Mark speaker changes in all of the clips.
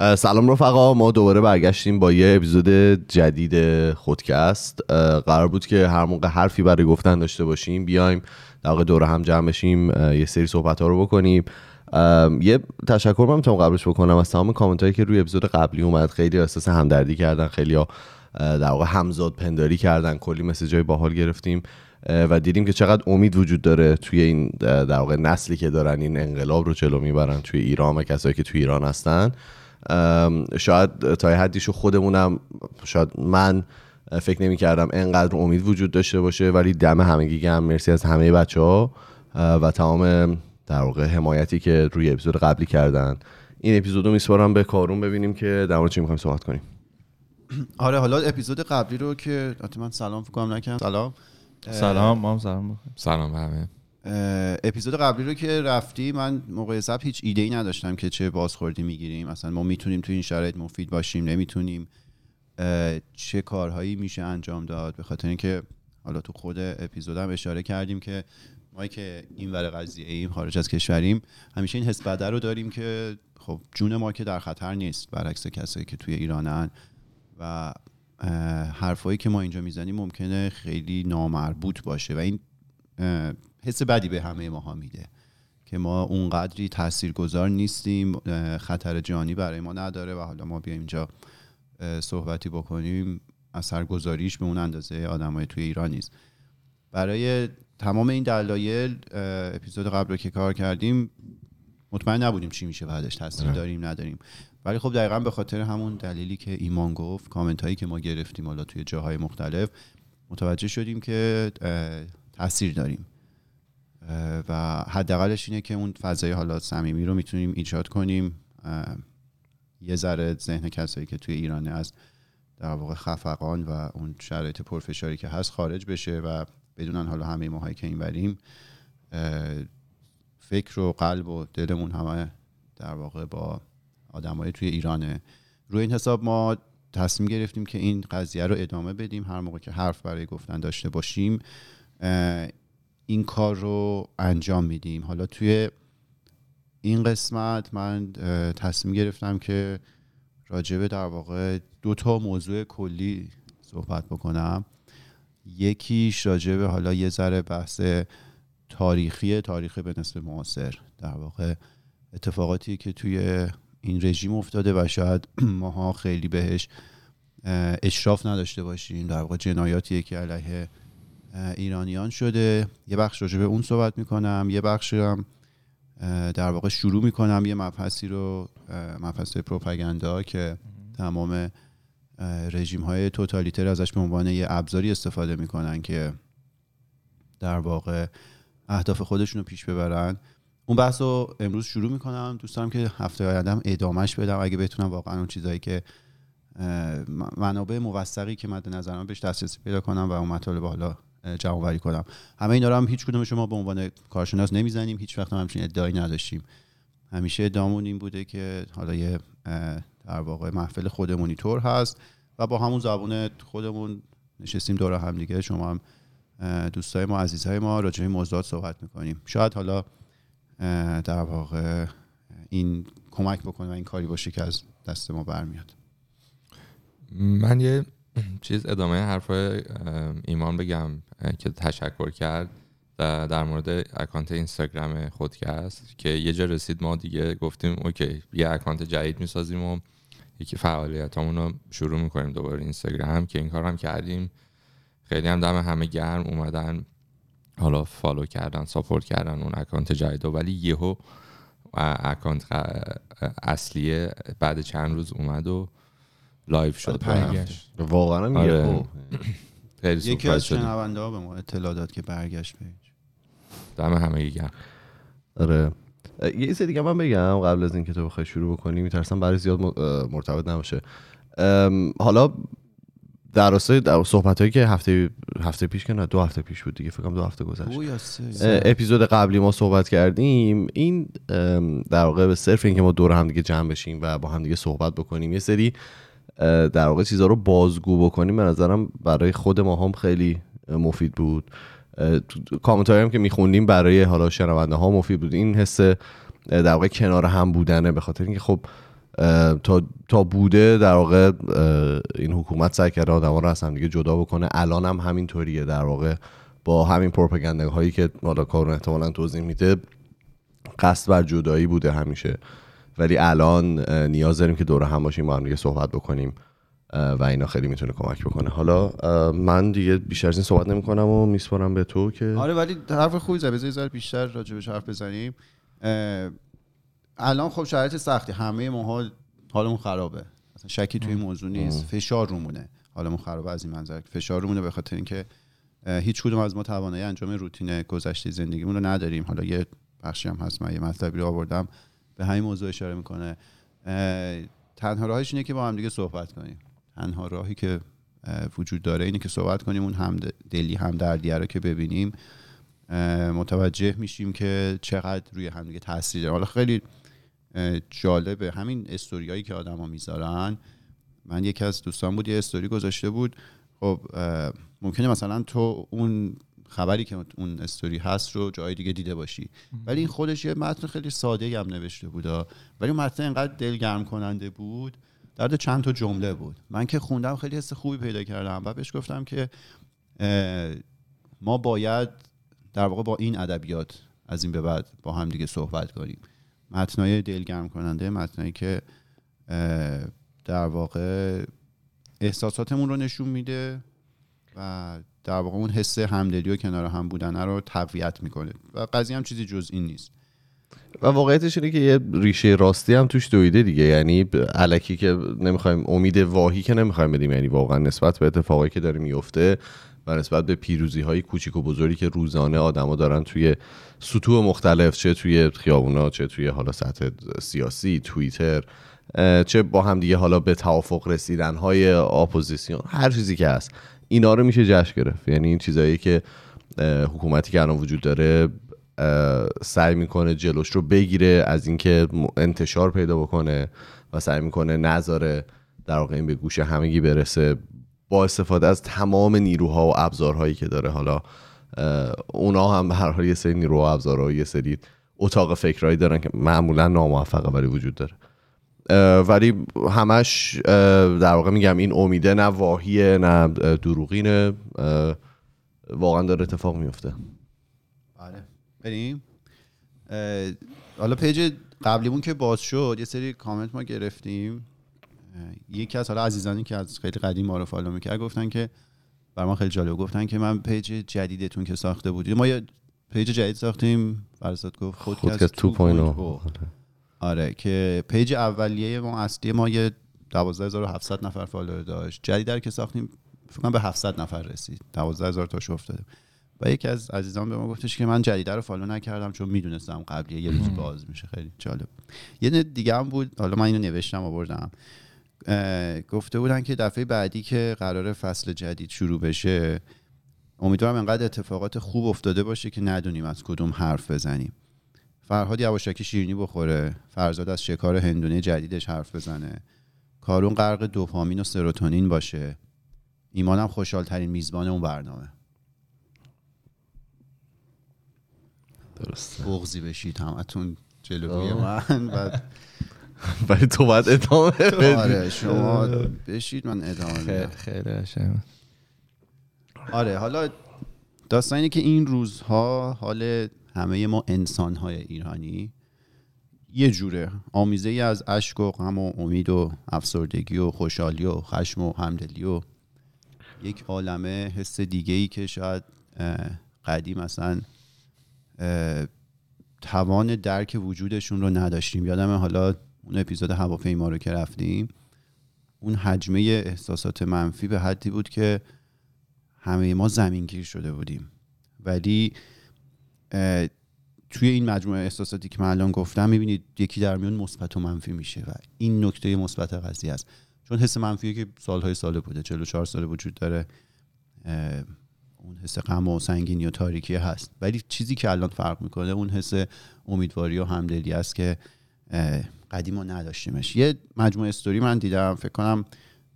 Speaker 1: سلام رفقا ما دوباره برگشتیم با یه اپیزود جدید خودکست. قرار بود که هر موقع حرفی برای گفتن داشته باشیم بیایم در واقع دوره هم جمع بشیم یه سری صحبت ها رو بکنیم. یه تشکر من می‌تونم قبلش بکنم از تمام کامنت هایی که روی اپیزود قبلی اومد. خیلی احساس همدردی کردن خیلی ها در واقع همزاد پنداری کردن کلی مسیج های باحال گرفتیم و دیدیم که چقدر امید وجود داره توی این در واقع نسلی که دارن این انقلاب رو جلو می‌برن توی ایران و کسایی که توی ایران هستن. شاید تا حدیشو خودمونم شاید من فکر نمی کردم انقدر امید وجود داشته باشه ولی دم همگی گم مرسی از همه بچه ها و تمام در واقع حمایتی که روی اپیزود قبلی کردن. این اپیزودو میسپارم به کارون ببینیم که در مورد چی می‌خوایم صحبت کنیم.
Speaker 2: آره حالا اپیزود قبلی رو که من سلام فکر نکردم.
Speaker 3: سلام. سلام ما هم سلام بخیر
Speaker 4: سلام همه.
Speaker 2: اپیزود قبلی رو که رفتی من موقع ضبط هیچ ایده ای نداشتم که چه بازخوردی می‌گیریم. مثلا ما می‌تونیم تو این شرایط مفید باشیم نمی‌تونیم چه کارهایی میشه انجام داد. به خاطر اینکه حالا تو خود اپیزودم اشاره کردیم که ما که این ور قضیه ایم خارج از کشوریم همیشه این حس بده رو داریم که خب جون ما که در خطر نیست برعکس کسایی که توی ایرانن. و حرفایی که ما اینجا می‌زنیم ممکنه خیلی نامربوط باشه. و این حس بدی به همه ماها میده که ما اونقدری تاثیرگذار نیستیم خطر جانی برای ما نداره و حالا ما بیایم اینجا صحبتی بکنیم. اثرگذاریش به اون اندازه آدمای توی ایران نیست. برای تمام این دلایل اپیزود قبل رو که کار کردیم مطمئن نبودیم چی میشه بعدش تاثیر داریم نداریم. ولی خب دقیقا به خاطر همون دلیلی که ایمان گفت کامنت هایی که ما گرفتیم حالا توی جاهای مختلف متوجه شدیم که تاثیر داریم. و حداقلش اینه که اون فضای حالا صمیمی رو می‌تونیم ایجاد کنیم. یه ذره ذهن کسایی که توی ایرانه از در واقع خفقان و اون شرایط پرفشاری که هست خارج بشه و بدونن حالا همه ماهایی که این بریم فکر و قلب و دلمون همه در واقع با آدمای توی ایرانه. روی این حساب ما تصمیم گرفتیم که این قضیه رو ادامه بدیم. هر موقع که حرف برای گفتن داشته باشیم این کار رو انجام میدیم. حالا توی این قسمت من تصمیم گرفتم که راجبه در واقع دو تا موضوع کلی صحبت بکنم. یکیش راجبه حالا یه ذره بحث تاریخی تاریخ به نسبت معاصر. در واقع اتفاقاتی که توی این رژیم افتاده و شاید ماها خیلی بهش اشراف نداشته باشیم. در واقع جنایاتیه که علیه ایرانیان شده. یه بخش راجع به اون صحبت می‌کنم. یه بخش هم در واقع شروع می‌کنم یه مبحثی رو مبحث پروپاگاندا که تمام رژیم های توتالیتر ازش به عنوان یه ابزاری استفاده می‌کنن که در واقع اهداف خودشون رو پیش ببرن. اون بحث رو امروز شروع می‌کنم. دوست دارم که هفته آیندهم ادامهش بدم. اگه بتونم واقعا اون چیزایی که منابع موثقی که مد نظرم بهش دسترسی پیدا کنم و اون مطالب حالا جمع وری کنم. همه اینا هم هیچ کدوم شما به عنوان کارشناس نمی‌زنیم. هیچ وقت هم همچین ادعایی نداشتیم. همیشه ادعامون این بوده که حالا یه در واقع محفل خودمونی طور هست و با همون زبون خودمون نشستیم دور هم دیگه. شما هم دوستای ما عزیزهای ما راجع به موضوعات صحبت می‌کنیم. شاید حالا در واقع این کمک بکنه و این کاری باشه که از دست ما برمیاد.
Speaker 4: من یه چیز ادامه حرفای ایمان بگم که تشکر کرد در مورد account اینستاگرام خودکست که یه جا رسید ما دیگه گفتیم okay یه account جدید می‌سازیم و یکی فعالیت رو شروع می‌کنیم دوباره اینستاگرام که این کار هم کردیم. خیلی هم دم همه گرم اومدن حالا follow کردن support کردن اون account جدید ولی یهو account اصلیه بعد چند روز اومد و live شد.
Speaker 1: برگشت. واقعا آره.
Speaker 2: یکی از شنونده ها به ما اطلاع داد که برگشت page
Speaker 4: دم همه گرم.
Speaker 1: آره. یه چیز دیگه من بگم قبل از اینکه تو بخوای شروع بکنی میترسم برای زیاد مرتبط نباشه. حالا در راستای در صحبت هایی که هفته هفته پیش که نه دو هفته پیش بود دیگه فکر دو هفته گذشت. اپیزود قبلی ما صحبت کردیم. این در واقع به صرف اینکه ما دور هم دیگه جمع بشیم و با هم دیگه صحبت بکنیم یه سری در واقع چیزها رو بازگو بکنیم. به نظرم برای خود ما هم خیلی مفید بود. کامنتاری هم که میخوندیم برای حالا شنونده ها مفید بود. این حس در واقع کنار هم بودنه. به خاطر اینکه خب تا تا بوده در واقع این حکومت سعی کرده آدما رو از هم دیگه جدا بکنه. الان هم همینطوریه. در واقع با همین پروپاگاندا هایی که حالا کارون احتمالاً توضیح میده قصد بر جدایی بوده همیشه. ولی الان نیاز داریم که دور هم باشیم با هم دیگه صحبت بکنیم و اینا خیلی می‌تونه کمک بکنه. حالا من دیگه بیشتر از این صحبت نمی‌کنم و میسپارم به تو که
Speaker 2: آره ولی حرف خوبی زد. بذار ذره بیشتر راجبش حرف بزنیم. الان خب شرایط سختی. همه ما حالمون خرابه. اصلا شکی توی موضوع نیست. فشار رومونه. حالمون خرابه از این منظر. فشار رومونه به خاطر اینکه هیچ کدوم از ما توانایی انجام روتین گذشته زندگیمون رو نداریم. حالا یه بخشی هم هست. من یه مطلبی رو آوردم. به همین موضوع اشاره می‌کنه. تنها راهش اینه که با هم دیگه صحبت کنیم. تنها راهی که وجود داره اینه که صحبت کنیم اون هم دلی هم دردیه رو که ببینیم. متوجه میشیم که چقدر روی هم دیگه تاثیر داره. حالا خیلی جالبه. همین استوریایی که آدما می‌ذارن. من یکی از دوستان بود یه استوری گذاشته بود. خب ممکنه مثلا تو اون خبری که اون استوری هست رو جای دیگه دیده باشی. ولی این خودش یه متن خیلی ساده هم نوشته بود. ولی اون متن اینقدر دلگرم کننده بود درد چند تا جمله بود. من که خوندم خیلی حس خوبی پیدا کردم و بهش گفتم که ما باید در واقع با این ادبیات از این به بعد با هم دیگه صحبت کنیم. متنای دلگرم کننده متنایی که در واقع احساساتمون رو نشون میده و در واقع اون حس همدلی و کنار هم بودن رو تقویت می‌کنه. و قضیه هم چیزی جز این نیست.
Speaker 1: و واقعیتش اینه که یه ریشه راستی هم توش دویده دیگه. یعنی الکی که نمی‌خوایم امید واهی که نمی‌خوایم بدیم. یعنی واقعا نسبت به اتفاقایی که داره میفته و نسبت به پیروزی های کوچیک و بزرگی که روزانه آدما دارن توی سطوح مختلف چه توی خیابونا چه توی حالا سطح سیاسی توییتر چه با هم دیگه حالا به توافق رسیدن های اپوزیسیون هر چیزی که هست. اینا رو میشه جشن گرفت. یعنی این چیزایی که حکومتی که الان وجود داره سعی می‌کنه جلوش رو بگیره از اینکه انتشار پیدا بکنه و سعی می‌کنه نذاره در واقع این به گوش همگی برسه با استفاده از تمام نیروها و ابزارهایی که داره. حالا اونا هم هر حال یه سری نیروها و ابزارها و سری اتاق فکرهایی دارن که معمولا ناموفقه ولی وجود داره. ولی همش در واقع میگم این امیده نه واهیه نه دروغینه. واقعا داره اتفاق میفته.
Speaker 2: آره بریم. حالا page قبلیمون که باز شد یه سری کامنت ما گرفتیم. یکی از حالا عزیزانی که از خیلی قدیم ما رو follow می‌کرد گفتن که بر ما خیلی جالب گفتن که من page جدیدتون که ساخته بودید. ما یه page جدید ساختیم. فرزاد گفت
Speaker 1: خودکست 2.0
Speaker 2: آره که page اولیه ما اصلی ما یه 12700 نفر follower داشت. جدید که ساختیم فکر کنم به 700 نفر رسید. 12000 تاش افتاده. و یکی از عزیزان به ما گفتش که من جدیده رو فالو نکردم چون می‌دونستم قبلیه یه روزی باز میشه. خیلی جالب. یه دیگه هم بود. حالا من اینو نوشتم آوردم. گفته بودن که دفعه بعدی که قرار فصل جدید شروع بشه امیدوارم انقدر اتفاقات خوب افتاده باشه که ندونیم از کدوم حرف بزنیم. فرهاد یواشکی شیرینی بخوره فرزاد از شکار هندونه جدیدش حرف بزنه. کارون غرق دوپامین و سروتونین باشه. ایمانم خوشحال ترین میزبان اون برنامه.
Speaker 1: درسته.
Speaker 2: بغزی بشید همتون جلوی من. بعد
Speaker 1: ولی تو باید ادامه.
Speaker 2: آره شما بشید من ادامه میدم.
Speaker 3: خیلی
Speaker 2: آره حالا داستان اینه که این روزها حال همه ما انسان های ایرانی یه جوره آمیزه ای از اشک و غم و امید و افسردگی و خوشحالی و خشم و همدلی و یک عالمه حس دیگه ای که شاید قدیم اه، توان درک وجودشون رو نداشتیم. یادم حالا اون اپیزود هواپیما رو که رفتیم اون حجمه احساسات منفی به حدی بود که همه ما زمینگیر شده بودیم. ولی توی این مجموعه احساساتی که من الان گفتم می‌بینید یکی در میون مثبت و منفی میشه و این نکته مثبت قضیه است. چون حس منفی که سالهای ساله بوده 44 ساله وجود داره اون حس غم و سنگینی و تاریکی هست. ولی چیزی که الان فرق می‌کنه اون حس امیدواری و همدلی است که قدیم ما نداشتیمش. یه مجموعه استوری من دیدم فکر کنم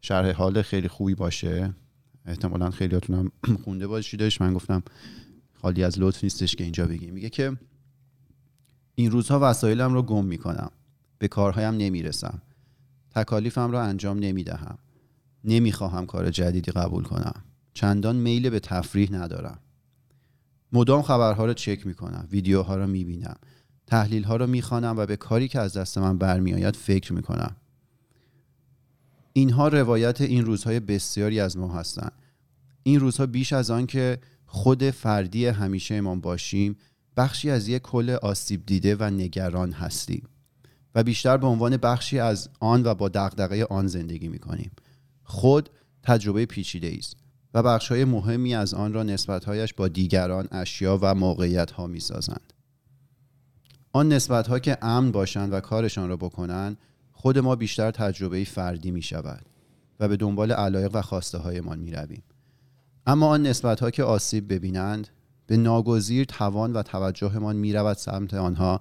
Speaker 2: شرح حال خیلی خوبی باشه. احتمالا خیلیاتونم خونده باشیدش. من گفتم خالی از لطف نیستش که اینجا بگیم میگه که این روزها وسایلم رو گم می‌کنم. به کارهایم نمی‌رسم. تکالیفم را انجام نمی دهم نمی خواهم کار جدیدی قبول کنم. چندان میل به تفریح ندارم. مدام خبرها را چک می کنم ویدیوها را می بینم تحلیل ها را می و به کاری که از دست من برمیآید فکر می کنم اینها روایت این روزهای بسیاری از ما هستند این روزها بیش از آن که خود فردی همیشه امان باشیم بخشی از یک کل آسیب دیده و نگران هستیم و بیشتر به عنوان بخشی از آن و با دغدغه آن زندگی می کنیم خود تجربه پیچیده است و بخش های مهمی از آن را نسبتهایش با دیگران اشیا و موقعیت ها می سازند. آن نسبت ها که امن باشند و کارشان را بکنند خود ما بیشتر تجربه فردی می شود و به دنبال علایق و خواسته هایمان می رویم. اما آن نسبت ها که آسیب ببینند به ناگزیر توان و توجهمان می رود سمت آنها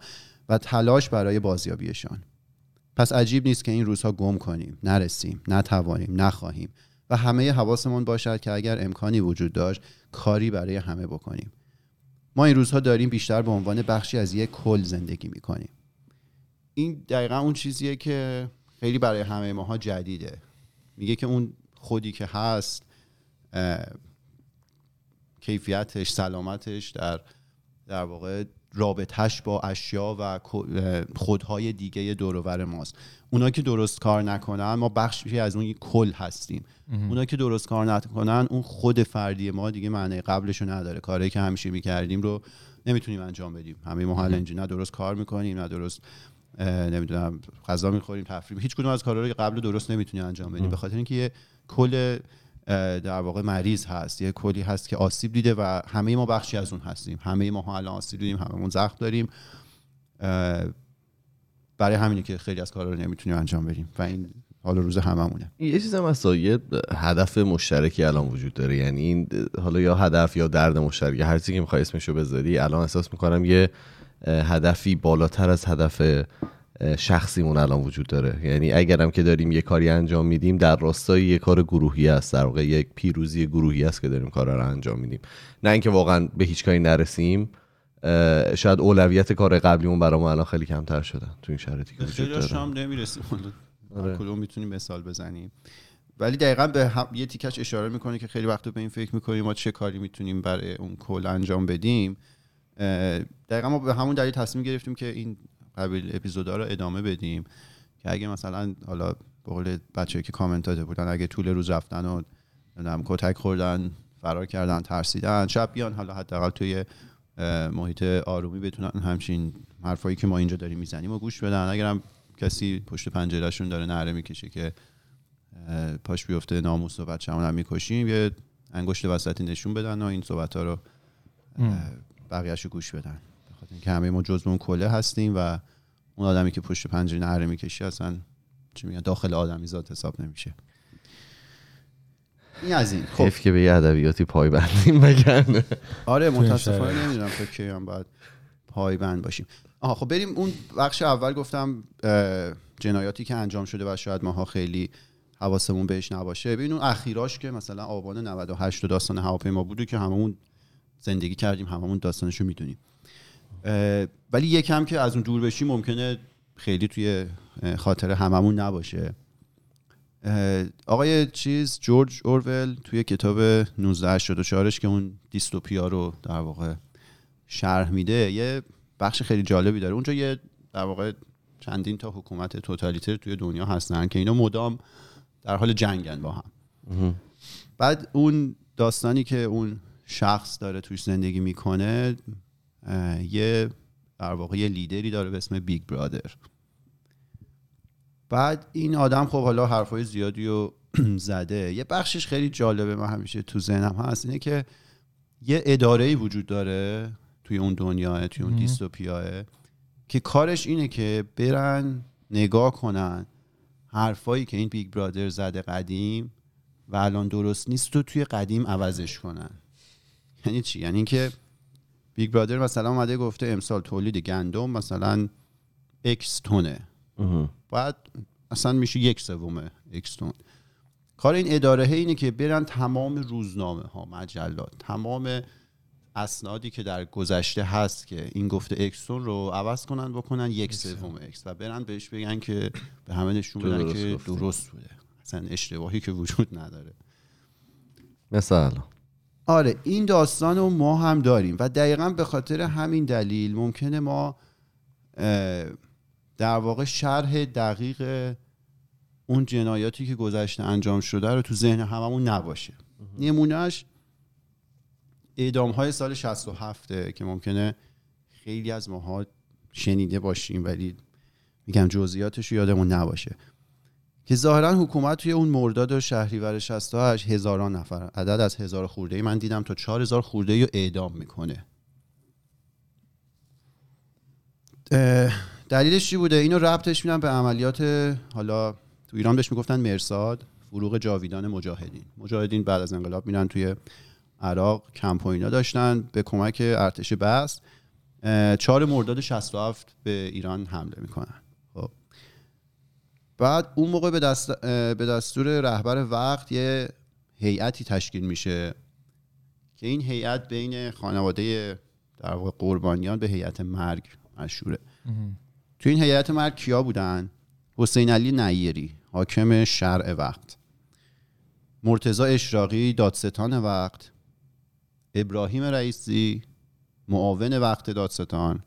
Speaker 2: و تلاش برای بازیابیشان. پس عجیب نیست که این روزها گم کنیم نرسیم نتوانیم نخواهیم و همه حواسمون باشد که اگر امکانی وجود داشت کاری برای همه بکنیم. ما این روزها داریم بیشتر به عنوان بخشی از یک کل زندگی می‌کنیم. این دقیقا اون چیزیه که خیلی برای همه ماها جدیده. میگه که اون خودی که هست کیفیتش سلامتش در در واقع رابطهش با اشیا و خودهای دیگه دورور ماست. اونا که درست کار نکنن ما بخشی از اون کل هستیم. اونا که درست کار نکنن اون خود فردی ما دیگه معنی قبلشو نداره. کاری که همیشه می‌کردیم رو نمی‌تونیم انجام بدیم. همه ما حال نه درست کار می‌کنیم نه درست نمی‌دونم غذا می‌خوریم تفریح هیچ کدوم از کارا رو قبل درست نمی‌تونیم انجام بدیم. به خاطر اینکه یه کل در واقع مریض هست. یه کلی هست که آسیب دیده و همه ما بخشی از اون هستیم. همه ما الان آسیب دیدیم هممون زخم داریم. برای همینه که خیلی از کارا رو نمی‌تونیم انجام بدیم و این حالا روز هممونه.
Speaker 1: یه چیز هم هست یه هدف مشترکی الان وجود داره. یعنی این حالا یا هدف یا درد مشترک هر چیزی که می‌خوای اسمشو بذاری الان احساس می‌کنم یه هدفی بالاتر از هدف شخصیمون الان وجود داره. یعنی اگرم که داریم یه کاری انجام میدیم در راستای یه کار گروهی است در واقع یک پیروزی گروهی است که داریم کارا رو انجام میدیم. نه اینکه واقعا به هیچ کاری نرسیم شاید اولویت کار قبلیمون برای ما الان خیلی کمتر شدن تو این شرایطی که وجود داره.
Speaker 2: هم نمی‌رسیم آره. می‌تونیم مثال بزنیم؟ ولی دقیقا به هم یه تیکش اشاره می‌کنه که خیلی وقت به این فکر می‌کنیم ما چه کاری می‌تونیم برای اون کل انجام بدیم. دقیقا ما به همون دلیل تصمیم گرفتیم که این قبیل اپیزودا رو ادامه بدیم. که اگه مثلا حالا به قول بچه‌ای که کامنت داده بودن اگه طول روز رفتن و نمی‌دونم کتک خوردن فرار کردن ترسیدن شب بیان حالا حداقل توی محیط آرومی بتونن همچین حرفایی که ما اینجا داریم می‌زنیم و گوش بدن. اگرم کسی پشت پنجرهشون داره نره می‌کشه که پاش بیفته ناموس و بچه‌مون هم می‌کشیم یه انگشت وسطی نشون بدن و این صحبت ها رو بقیهش رو گوش بدن. بخاطر اینکه همه ما جزء اون کله هستیم و اون آدمی که پشت پنجره نره می‌کشه اصلا چی میگن داخل آدمی ذات حساب نمیشه. این از این.
Speaker 1: خب. که به یه ادبیاتی پایبندیم بگن.
Speaker 2: آره متاسفانه نمی‌دونم تا کی هم باید پایبند باشیم. آها خب بریم اون بخش اول گفتم جنایاتی که انجام شده و شاید ماها خیلی حواسمون بهش نباشه. ببین اون اخیراش که مثلا آبان 98 و داستان هواپیما بوده که هممون زندگی کردیم هممون داستانشو می‌دونیم. ولی یکم که از اون دور بشیم ممکنه خیلی توی خاطر هممون نباشه. آقای چیز جورج اورول توی کتاب 1984 که اون دیستوپیا رو در واقع شرح میده یه بخش خیلی جالبی داره. اونجا یه در واقع چندین تا حکومت توتالیتر توی دنیا هستن که اینا مدام در حال جنگن با هم. بعد اون داستانی که اون شخص داره توش زندگی می‌کنه یه در واقع یه لیدری داره به اسم بیگ برادر. بعد این آدم خب حالا حرفای زیادی رو زده. یه بخشش خیلی جالبه من همیشه تو ذهنم هست اینه که یه اداره وجود داره توی اون دنیا توی اون دیستوپیاه که کارش اینه که برن نگاه کنن حرفایی که این Big Brother زده قدیم و الان درست نیست تو توی قدیم عوضش کنن. یعنی چی؟ یعنی اینکه Big Brother مثلا اومده گفته امسال تولید گندم مثلا X تنه باید اصلا میشه یک سوم X تن کار این اداره اینه که برن تمام روزنامه ها مجلات تمام اسنادی که در گذشته هست که این گفته اکسون رو عوض کنن بکنن یک سوم اکس و برن بهش بگن که به همه نشون بدن که. درست بوده. اصلا اشتباهی که وجود نداره.
Speaker 1: مثلا.
Speaker 2: آره این داستان رو ما هم داریم و دقیقا به خاطر همین دلیل ممکنه ما در واقع شرح دقیق اون جنایاتی که گذشته انجام شده رو تو ذهن هممون نباشه. نمونهش اعدام های سال 67 که ممکنه خیلی از ماها شنیده باشیم ولی میگم جزئیاتش رو یادمون نباشه. که ظاهرا حکومت توی اون مرداد و شهریور 68 هزاران نفر عدد از هزار خورده من دیدم تا چهار هزار خورده ای رو اعدام می‌کنه. دلیلش چی بوده؟ اینو ربطش میدم به عملیات حالا تو ایران بهش می‌گفتن مرساد فروغ جاویدان مجاهدین. مجاهدین بعد از انقلاب میرن توی عراق کمپ و داشتن به کمک ارتش بس. چهار مرداد 67 به ایران حمله می‌کنن. بعد اون موقع به, دست به دستور رهبر وقت یه هیئتی تشکیل میشه که این هیئت بین خانواده در واقع قربانیان به هیئت مرگ مشهوره. تو این هیئت مرگ کیا بودن؟ حسین علی نیری حاکم شرع وقت. مرتضی اشراقی دادستان وقت. ابراهیم رئیسی معاون وقت دادستان.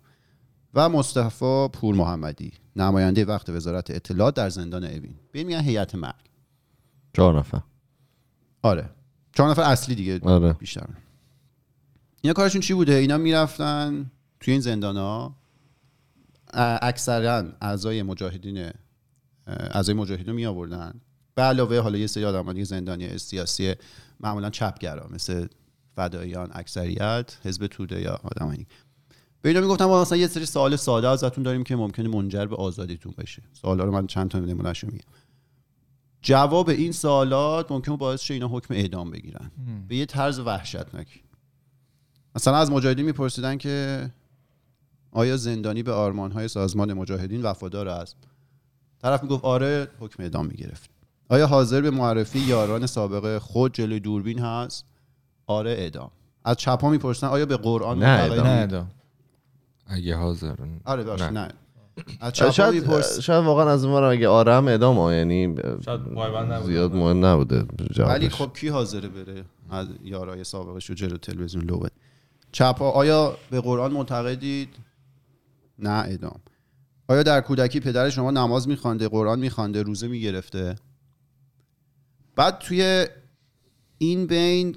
Speaker 2: و مصطفی پور محمدی نماینده وقت وزارت اطلاعات در زندان اوین به این میگن هیئت مرگ.
Speaker 1: چهار نفر.
Speaker 2: آره. چهار نفر اصلی دیگه
Speaker 1: آره.
Speaker 2: بیشتر. اینا کارشون چی بوده؟ اینا می‌رفتن توی این زندان ها اکثرا اعضای مجاهدین اه، اعضای مجاهدین رو می آوردن به علاوه حالا یه سری آدم دیگه زندانی سیاسی معمولا چپگرا مثل فداییان اکثریت حزب توده یا آدمایی به اینا می‌گفتم مثلا یه سری سوال ساده ازتون داریم که ممکنه منجر به آزادیتون بشه. سوالا رو من چند تا نمونهشو میگم. جواب این سوالات ممکنه باعث شه اینا حکم اعدام بگیرن. به یه طرز وحشتناک مثلا از مجاهدین میپرسیدن که آیا زندانی به آرمانهای سازمان مجاهدین وفادار است؟ طرف می‌گفت آره حکم اعدام می‌گرفت. آیا حاضر به معرفی یاران سابق خود جلوی دوربین هست؟ آره اعدام. از چپا می‌پرسن آیا به قرآن
Speaker 1: نه،؟ اعدام.
Speaker 3: ادام
Speaker 4: اگه حاضرن
Speaker 2: آره ببخشید
Speaker 4: نه.
Speaker 2: نه. از
Speaker 1: شاید شاید واقعا از ما اگه آره هم ادام ها یعنی
Speaker 3: شاید.
Speaker 1: زیاد مهم نبوده. جوابش.
Speaker 2: ولی خب کی حاضره بره؟ از یارای سابقش رو جلو تلویزیون لو بده. چپا آیا به قرآن معتقدید؟ نه اعدام آیا در کودکی پدر شما نماز میخوانده قرآن میخوانده روزه می‌گرفته؟ بعد توی این بین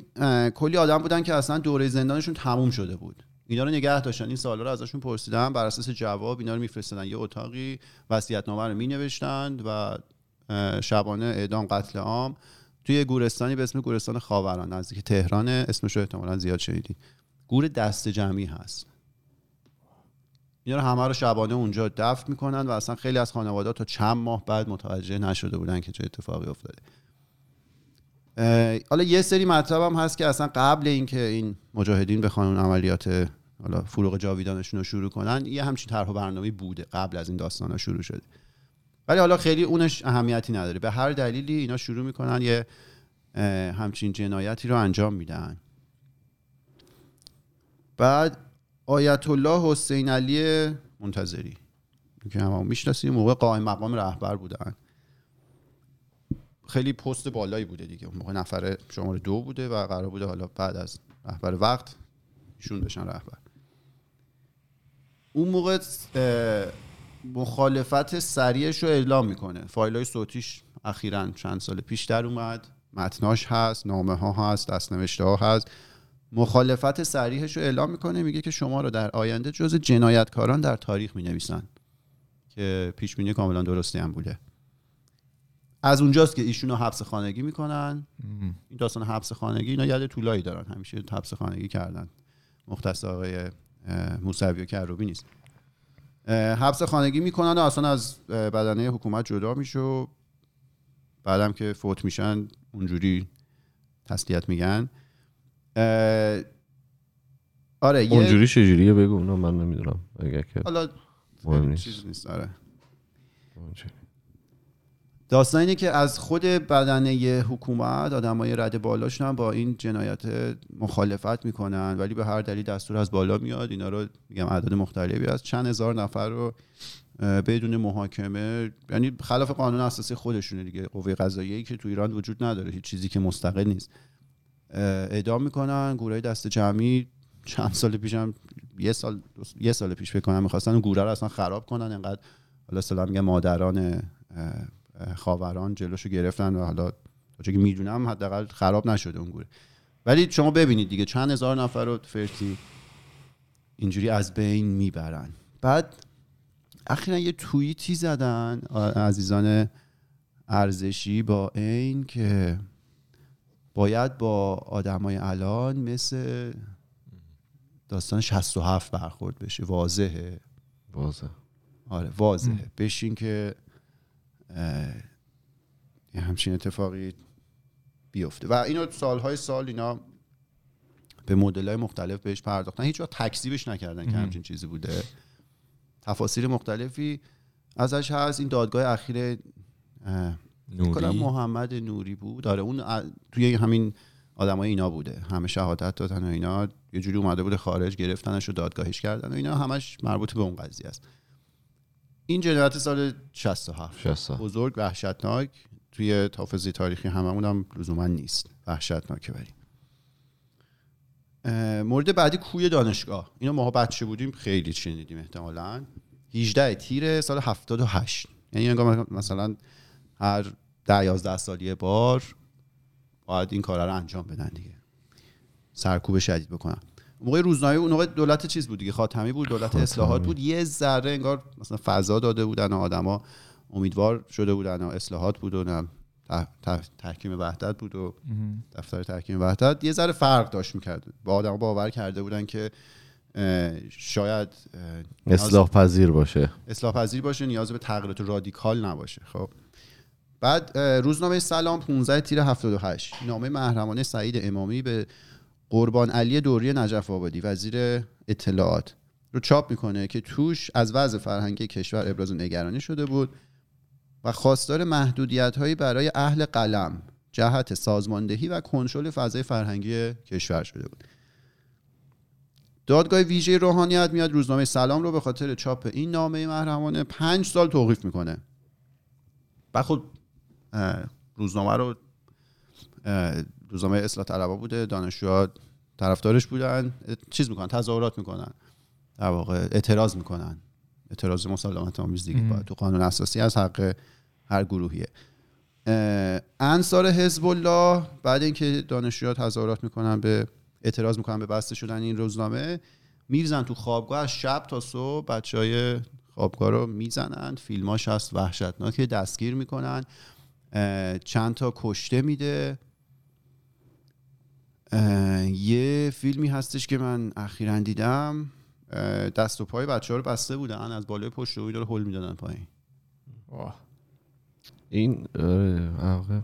Speaker 2: کلی آدم بودن که اصلا دوره زندانشون تموم شده بود. اینا رو نگه داشتن. این سوالا رو ازشون پرسیدن بر اساس جواب اینا رو میفرستادن. یه اتاقی وصیت‌نامه رو مینوشتند و شبانه اعدام قتل عام توی گورستانی به اسم گورستان خاوران نزدیک تهران. اسمش رو احتمالا زیاد شنیدید گور دست جمعی هست. اینا رو همه رو شبانه اونجا دفن می‌کنن و اصلا خیلی از خانواده تا چند ماه بعد متوجه نشده بودن که چه اتفاقی افتاده. حالا یه سری مطلب هم هست که اصلا قبل اینکه این مجاهدین بخوان اون عملیات حالا فروغ جاویدانشون رو شروع کنن یه همچین طرح و برنامه بوده قبل از این داستان ها شروع شده. ولی حالا خیلی اونش اهمیتی نداره. به هر دلیلی اینا شروع می‌کنن یه همچین جنایتی رو انجام میدن. بعد آیت الله حسین علی منتظری که هم می‌شناسیم موقع قائم مقام رهبر بودن. خیلی پست بالایی بوده دیگه. اون موقع نفر شماره دو بوده و قرار بوده حالا بعد از رهبر وقت ایشون بشن رهبر. اون موقع مخالفت سریعش رو اعلام می‌کنه. فایل های صوتیش اخیرا چند سال پیش در اومد. متناش هست نامه ها هست دستنوشته ها هست. مخالفت سریحش رو اعلام می‌کنه میگه که شما رو در آینده جز جنایتکاران در تاریخ می‌نویسن که پیش بینی کاملا درستی هم بوده. از اونجاست که ایشون رو حبس خانگی می‌کنن. این داستان حبس خانگی اینا یاد طولایی دارن. همیشه حبس خانگی کردن. مختص آقای موسوی و کروبی نیست. حبس خانگی می‌کنن و اصلا از بدنه حکومت جدا میشه و بعدم که فوت میشن اونجوری تسلیت میگن. آره یه
Speaker 1: اونجوری چجوریه بگو؟ اونو من نمی‌دونم. اگر که
Speaker 2: حالا
Speaker 1: مهم نیست.
Speaker 2: چیز نیست. آره. داستان اینه که از خود بدنه حکومت آدمای رد بالاش هم با این جنایت مخالفت می‌کنن ولی به هر دلیل دستور از بالا میاد. اینا رو میگم اعداد مختلفی از چند هزار نفر رو بدون محاکمه یعنی خلاف قانون اساسی خودشونه دیگه. قوه قضاییه که تو ایران وجود نداره هیچ چیزی که مستقل نیست. اعدام می‌کنن گورای دست جمعی. چند سال پیشم یه سال یه سال پیش بکنم می‌خواستن گوره رو اصلا خراب کنن. انقدر حالا سلام میگه مادران خاوران جلوشو گرفتن و حالا تا که می‌دونم حداقل خراب نشده اون گوره ولی شما ببینید دیگه چند هزار نفر رو فرتی اینجوری از بین می‌برن. بعد اخیرا یه توییتی زدن عزیزان ارزشی با این که باید با آدمای الان مثل داستان 67 برخورد بشه. واضحه؟
Speaker 1: واضح.
Speaker 2: آره واضحه. بشین که همچین اتفاقی بیفته. و اینو سالهای سال اینا به مدل های مختلف بهش پرداختن. هیچ تکذیبش نکردن که همچین چیزی بوده. تفاصیل مختلفی ازش هست. این دادگاه اخیر
Speaker 4: نوری؟
Speaker 2: محمد نوری بود. داره اون توی همین آدمای اینا بوده. همه شهادت دادن و اینا. یه جوری اومده بوده خارج گرفتنش و دادگاهش کردن و اینا. همش مربوط به اون قضیه است. این جنایت سال 67
Speaker 1: 67.
Speaker 2: بزرگ وحشتناک. توی تافزی تاریخی هممون هم لزوما نیست. وحشتناکه ولی. مورد بعدی کوی دانشگاه. اینا ما بچه بودیم خیلی شنیدیم احتمالا. 18 تیر سال 78 یعنی انگار مثلا هر ده یازده سالی بار باید این کارا رو انجام بدن دیگه. سرکوب شدید بکنن. موقع روزنامه اون موقع دولت چیز بود دیگه خاتمی بود دولت اصلاحات بود. یه ذره انگار مثلا فضا داده بودن و آدما امیدوار شده بودن و اصلاحات بود و تحکیم وحدت بود و دفتر تحکیم وحدت. یه ذره فرق داشت می‌کرد. با آدم باور کرده بودن که شاید
Speaker 1: اصلاح پذیر باشه.
Speaker 2: اصلاح پذیر باشه نیاز به تغییرات رادیکال نباشه. خب. بعد روزنامه سلام 15 تیر 78 نامه محرمانه سعید امامی به قربان علی دوری نجف آبادی وزیر اطلاعات رو چاپ می‌کنه که توش از وضع فرهنگی کشور ابراز نگرانی شده بود و خواستار محدودیت هایی برای اهل قلم جهت سازماندهی و کنترل فضای فرهنگی کشور شده بود. دادگاه ویژه روحانیت میاد روزنامه سلام رو به خاطر چاپ این نامه محرمانه پنج سال توقیف می‌کنه. و خب روزنامه رو روزنامه اصلاح طلبا بوده دانشجوها طرفدارش بودن چیز می‌کنن تظاهرات می‌کنن در واقع اعتراض می‌کنن اعتراض مسالمت آمیز دیگه باید تو قانون اساسی از حق هر گروهیه. انصار حزب الله بعد اینکه دانشجوها تظاهرات می‌کنن به اعتراض می‌کنن به بسته شدن این روزنامه میرزن تو خوابگاه از شب تا صبح بچه های خوابگاه رو می‌زنن فیلماش هست وحشتناک دستگیر می‌کنن چند تا کشته میده. یه فیلمی هستش که من اخیرا دیدم. دست و پای بچه ها رو بسته بودن از بالای پشت روی داره هل می‌دادن پایین.
Speaker 1: این آره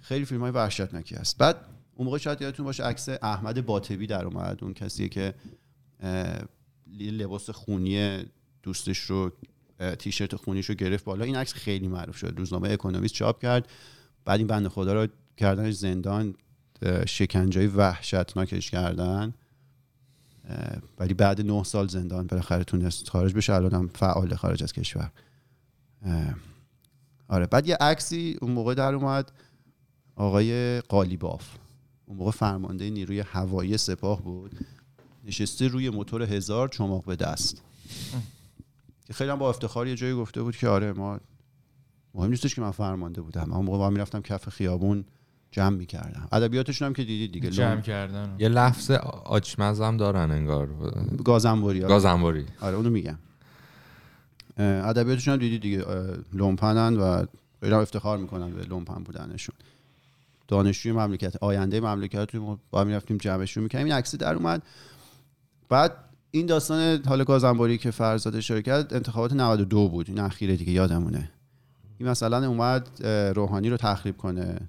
Speaker 2: خیلی فیلم های وحشتناکی هست. بعد اون موقع شاید یادتون باشه عکس احمد باطبی در اومد اون کسیه که لباس خونی دوستش رو تیشرت خونیش رو گرفت بالا. این عکس خیلی معروف شد. روزنامه اکونومیست چاپ کرد. بعد این بنده خدا رو کردنش زندان. شکنجه وحشتناکش کردن. ولی بعد نه سال زندان بالاخره تونست خارج بشه. الان هم فعال خارج از کشور. آره. بعد یه عکسی اون موقع در اومد. آقای قالیباف. اون موقع فرمانده نیروی هوایی سپاه بود. نشسته روی موتور هزار چماق به دست. که خیلی هم با افتخار یه جایی گفته بود که آره ما مهم نیستش که من فرمانده بودم. من موقع با می‌رفتم کف خیابون. جمع می‌کردم ادبیاتشون هم که دیدید دیگه.
Speaker 3: جمع کردن.
Speaker 4: یه لفظ آچمز هم دارن انگار.
Speaker 2: گازنبوری
Speaker 4: گازنبوری.
Speaker 2: آره اونو میگم ادبیاتشون هم دیدید دیگه. لومپنن و خیلی افتخار می‌کنن به لومپن بودنشون. دانشجوی مملکت آینده مملکت با می‌رفتیم جمعشون می‌کنیم این عکس در اومد. بعد این داستان حال گازنباری که فرزاد اشاره کرد انتخابات 92 بود. این اخیره دیگه یادمونه. این مثلا اومد روحانی رو تخریب کنه.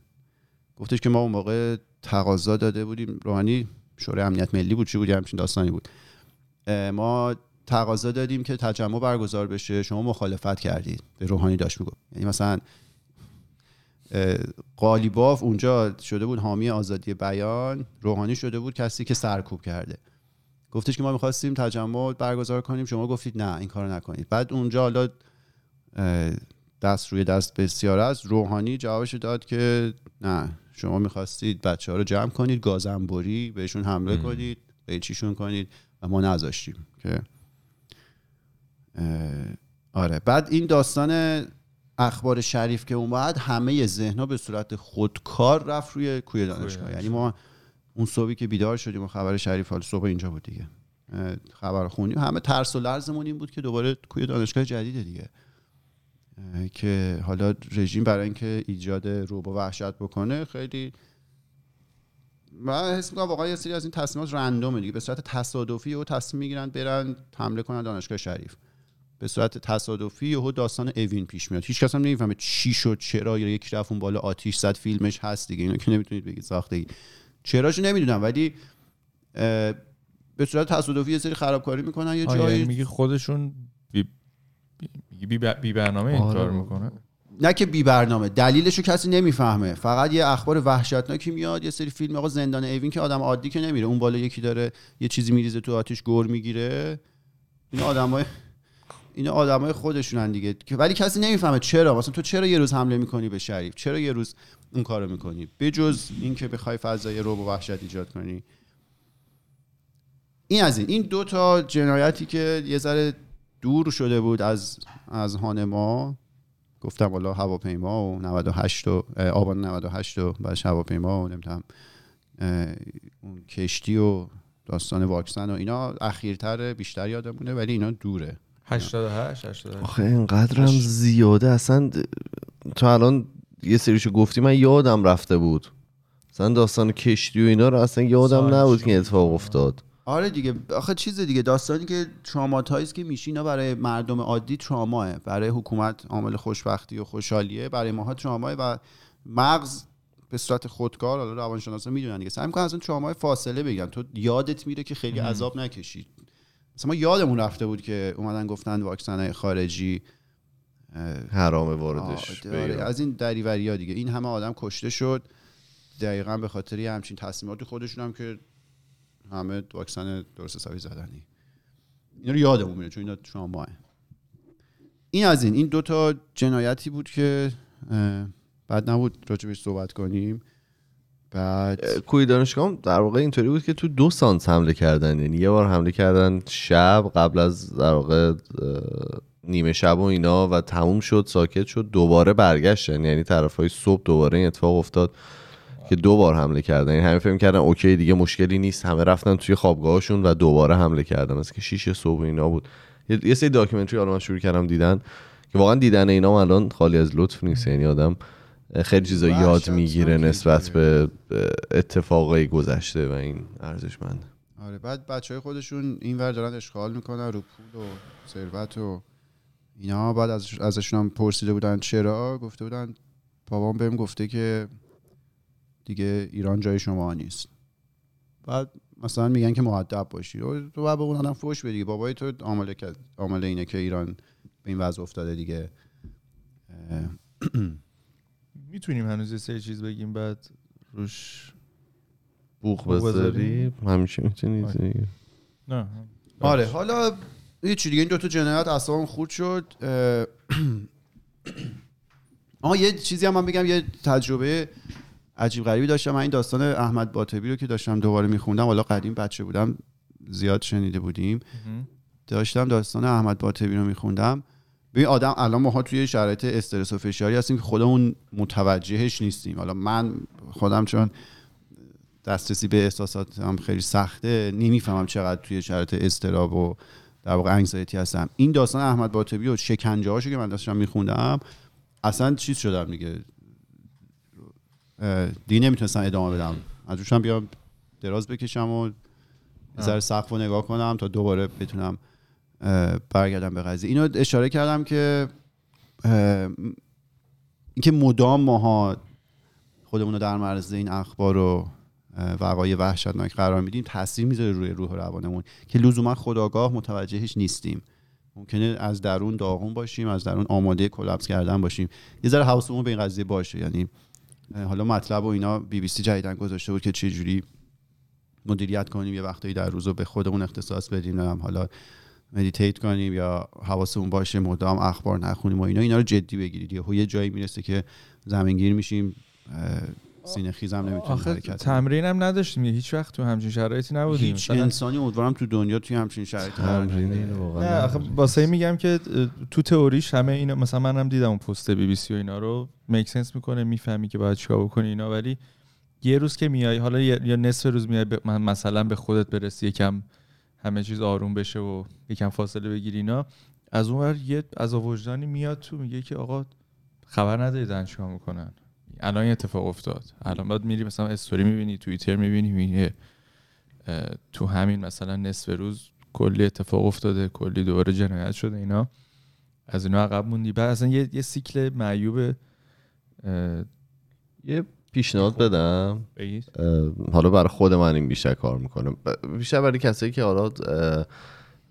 Speaker 2: گفتش که ما اون موقع تقاضا داده بودیم. روحانی شورای امنیت ملی بود چی بود؟ همچین داستانی بود. ما تقاضا دادیم که تجمع برگزار بشه. شما مخالفت کردید. به روحانی داشت می‌گفت. یعنی مثلا قالیباف اونجا شده بود حامی آزادی بیان. روحانی شده بود کسی که سرکوب کرده. گفتش که ما می‌خواستیم تجمع برگزار کنیم. شما گفتید نه این کارو نکنید. بعد اونجا حالا دست روی دست بسیار است. روحانی جوابش داد که نه. شما می‌خواستید بچه ها رو جمع کنید گازنبوری بهشون حمله کنید به چیشون کنید و ما نذاشتیم که آره. بعد این داستان اخبار شریف که اومد همه ذهنها به صورت خودکار رفت روی کوی دانشگاه. یعنی ما اون صبحی که بیدار شدیم و خبر شریف حال صبح اینجا بود دیگه خبر خونیم همه ترس و لرزمون این بود که دوباره کوی دانشگاه جدیده دیگه. که حالا رژیم برای اینکه ایجاد روب و وحشت بکنه خیلی من حس می‌کنم واقعا یه سری از این تصمیمات رندومه دیگه. به صورت تصادفی و تصمیم می‌گیرن برن حمله کنن دانشگاه شریف. به صورت تصادفی یهو داستان اوین پیش میاد. هیچ کس هم نمی‌فهمه چی شد چرا یا یکی رفت اون بالا آتیش زد فیلمش هست دیگه. اینو که نمی‌تونید بگید ساختگی چراشو نمی‌دونم ولی به صورت تصادفی یه سری خرابکاری می‌کنن یه جایی
Speaker 3: یعنی میگه خودشون بی, بی, بی برنامه این
Speaker 1: آره.
Speaker 3: کار می‌کنه.
Speaker 2: نه که بی برنامه. دلیلش رو کسی نمی‌فهمه. فقط یه اخبار وحشتناکی میاد یه سری فیلم آقا زندان اوین که آدم عادی که نمیره. اون بالا یکی داره یه چیزی میریزه تو آتیش گور می‌گیره. این آدمای این آدمای خودشونن دیگه. که ولی کسی نمی‌فهمه چرا. مثلا تو چرا یه روز حمله می‌کنی به شریف؟ چرا یه روز اون کارو می‌کنی؟ بجز اینکه بخوای فضای رعب و وحشت ایجاد کنی. این از این. این دو تا جنایتی که یه ذره دور شده بود از از هان ما. گفتم والا هواپیما و 98 و آبان 98 و بعدش هواپیما و نمی‌دونم اون کشتی و داستان واکسن و اینا اخیرتر بیشتر یادمونه ولی اینا دوره.
Speaker 3: 88 88
Speaker 1: آخه اینقدرم زیاده. اصلا تو الان یه سریشو گفتی من یادم رفته بود. اصلا داستان کشتی و اینا رو اصلا یادم نبود. که این اتفاق افتاد.
Speaker 2: آره دیگه. آخه چیز دیگه داستانی که تراماتایز که میشی اینا برای مردم عادی تراماه برای حکومت عامل خوشبختی و خوشحالیه. برای ماها تراماه و مغز به صورت خودکار حالا روانشناسا می‌دونن دیگه. سعی می‌کنن از اون ترامای فاصله بگیرن. تو یادت میره که خیلی عذاب نکشید مثلا ما یادمون رفته بود که اومدن گفتن واکسن خارجی
Speaker 1: حرام واردش
Speaker 2: آره،. از این دریوری ها دیگه. این همه آدم کشته شد. دقیقا به خاطر همچین تصمیماتی خودشون هم که همه واکسن درست حسابی زدنی. اینا رو یادمون میره چون اینا شما این از این. این دوتا جنایتی بود که بعد نبود راجبش صحبت کنیم. بعد
Speaker 1: کوی دانشگاه در واقع اینطوری بود که تو دو سانس حمله کردن. یعنی یه بار حمله کردن شب قبل از در واقع نیمه شب و اینا و تموم شد ساکت شد دوباره برگشتن. یعنی طرف های صبح دوباره این اتفاق افتاد. که دو بار حمله کردن. یعنی همه فکر کردن اوکی دیگه مشکلی نیست. همه رفتن توی خوابگاهشون و دوباره حمله کردن. مثل که شیش صبح و اینا بود. یه, سری داکیومنتری حالا من شروع کردم دیدن که واقعا دیدن اینا الان خالی از لطف نیست. یعنی آدم خیلی چیزا یاد می‌گیره نسبت. به اتفاقای گذشته و این ارزشمند
Speaker 2: آره بعد بچه های خودشون این ور دارن اشغال می‌کنن رو پول و ثروت و اینا. بعد از ازشون هم پرسیده بودن چرا گفته بودن بابام بهم گفته که دیگه ایران جای شما نیست. بعد مثلا میگن که مؤدب باشی. و تو باید به اون آدم فوش بدی بابای تو عامل اینه که ایران به این وضع افتاده دیگه.
Speaker 3: می‌تونیم هنوز یه سری چیز بگیم بعد روش
Speaker 1: بوق بذاری؟ همیشه می‌تونی
Speaker 3: آره. نه.
Speaker 2: آره حالا هیچی دیگه این دوتا جنایت اصلا خورد شد. آها یه چیزی هم من بگم یه تجربه عجیب غریبی داشتم. من این داستان احمد باطبی رو که داشتم دوباره میخوندم حالا قدیم بچه بودم زیاد شنیده بودیم. داشتم داستان احمد باطبی رو میخوندم. ببین آدم الان ماها توی شرایط استرس و فشاری هستیم که خودمون متوجهش نیستیم. حالا من خودم چون دسترسی به احساساتم خیلی سخته نمی‌فهمم چقدر توی شرایط استراب و در واقع انگزایتی هستم. این داستان احمد باطبی و شکنجه هاشو که من داشتم میخوندم اصلا چیز شدم دیگه. دیگه نمی‌تونستم ادامه بدم. از روشم بیام دراز بکشم و ذره سقف رو نگاه کنم تا دوباره بتونم برگردم به قضیه. اینو اشاره کردم که اینکه مدام ماها خودمون رو در معرض این اخبار و وقایع وحشتناک قرار میدیم تاثیر می‌ذاره روی روح روانمون که لزوما خداگاه متوجهش نیستیم. ممکنه از درون داغون باشیم از درون آماده collapse کردن باشیم. یه ذره حواسمون به این قضیه باشه. یعنی حالا مطلب و اینا بی بی سی جدیداً گذاشته بود که چه جوری مدیریت کنیم یه وقتایی در روز رو به خودمون اختصاص بدیم نمی‌دونم حالا meditate کنیم یا حواسمون باشه مدام اخبار نخونیم و اینا. اینا رو جدی بگیرید. یه جایی می‌رسه که زمینگیر میشیم سینه خیزم نمی‌تونیم
Speaker 3: آخه
Speaker 2: حرکت.
Speaker 3: تمرین هم نداشتیم یه هیچ وقت تو همچین شرایطی نبودیم.
Speaker 2: هیچ
Speaker 3: مثلا-
Speaker 2: انسانی امیدوارم تو دنیا توی همچین شرایطی
Speaker 1: تمرین واقعا
Speaker 3: نه آخه واسه این میگم که تو تئوریش همه اینا مثلا منم دیدم اون پست بی بی سی و اینا رو میک سنس می‌کنه می‌فهمی که باید چیکار بکنی اینا ولی یه روز که میای حالا یا نصف روز میای من- مثلا به خودت برسی یکم همه چیز آروم بشه و یکم فاصله بگیری اینا از اون ور یه از وجدانی میاد تو میگه که آقا خبر نداری دارن چیکار می‌کنن. الان این اتفاق افتاد. الان بعد میری مثلا استوری می‌بینی توییتر می‌بینی می‌بینی تو همین مثلا نصف روز کلی اتفاق افتاده کلی دوباره جنایت شده اینا. از اینا عقب موندی. بعد اصلا یه, یه سیکل معیوب
Speaker 1: یه پیشنهاد بدم.
Speaker 3: بگید.
Speaker 1: اه، حالا برای خود من این بیشتر کار می‌کنه. بیشتر برای کسایی که حالا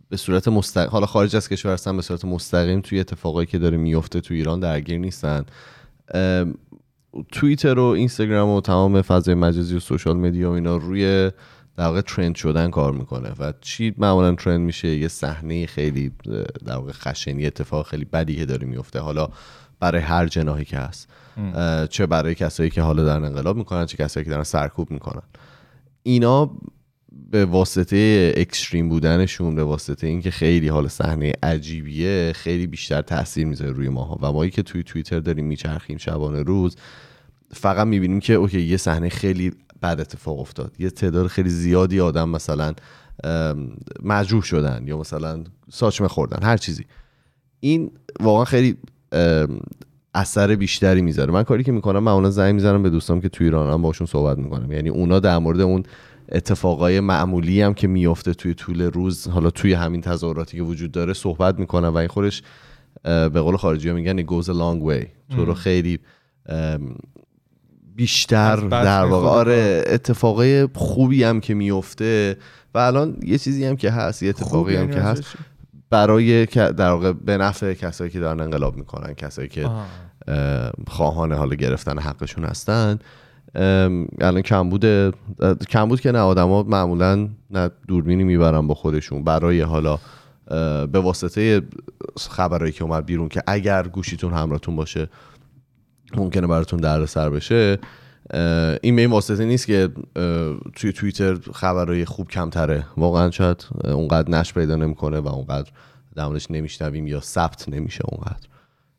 Speaker 1: به صورت مستقیم حالا خارج از کشور هستن به صورت مستقیم توی اتفاقایی که داره میفته تو ایران درگیر نیستن. توییتر و اینستاگرام و تمام فضای مجازی و سوشال مدیا و اینا روی در واقع ترند شدن کار می‌کنه و چی معمولا ترند میشه؟ یه صحنه خیلی در واقع خشنی اتفاق خیلی بدی که داره میفته. حالا برای هر جناحی که هست. چه برای کسایی که حالا دارن انقلاب می‌کنن چه کسایی که دارن سرکوب می‌کنن. اینا به واسطه اکستریم بودنشون به واسطه اینکه خیلی حال صحنه عجیبیه خیلی بیشتر تاثیر می‌ذاره روی ماها. و مایی که توی توییتر داریم میچرخیم شبانه روز فقط می‌بینیم که اوکی یه صحنه خیلی بد اتفاق افتاد. یه تعداد خیلی زیادی آدم مثلا مجروح شدن یا مثلا ساچمه خوردن هر چیزی. این واقعا خیلی اثر بیشتری می‌ذاره. من کاری که می‌کنم معمولا زنگ می‌زنم به دوستام که توی ایران هم باشون صحبت می‌کنم. یعنی اونا در مورد اون اتفاقای معمولی هم که میفته توی طول روز حالا توی همین تظاهراتی که وجود داره صحبت می‌کنن و این خودش به قول خارجی ها میگن it goes a long way. تو رو خیلی بیشتر در واقع آره اتفاقای خوبی هم که میفته و الان یه چیزی هم که هست یه اتفاقی هم که هست؟ برای در واقع به نفع کسایی که دارن انقلاب می‌کنن کسایی که خواهان حال گرفتن حقشون هستن الان کمبود کمبود که نه آدما معمولا نه دوربینی می‌برن با خودشون. برای حالا به واسطه خبرایی که اومد بیرون که اگر گوشیتون همراهتون باشه ممکنه براتون دردسر بشه. این به واسطه نیست که توی توییتر خبرهای خوب کمتره. واقعا شاید اونقدر نش پیدا نمی‌کنه و اونقدر در نمیشنویم یا ثبت نمیشه اونقدر.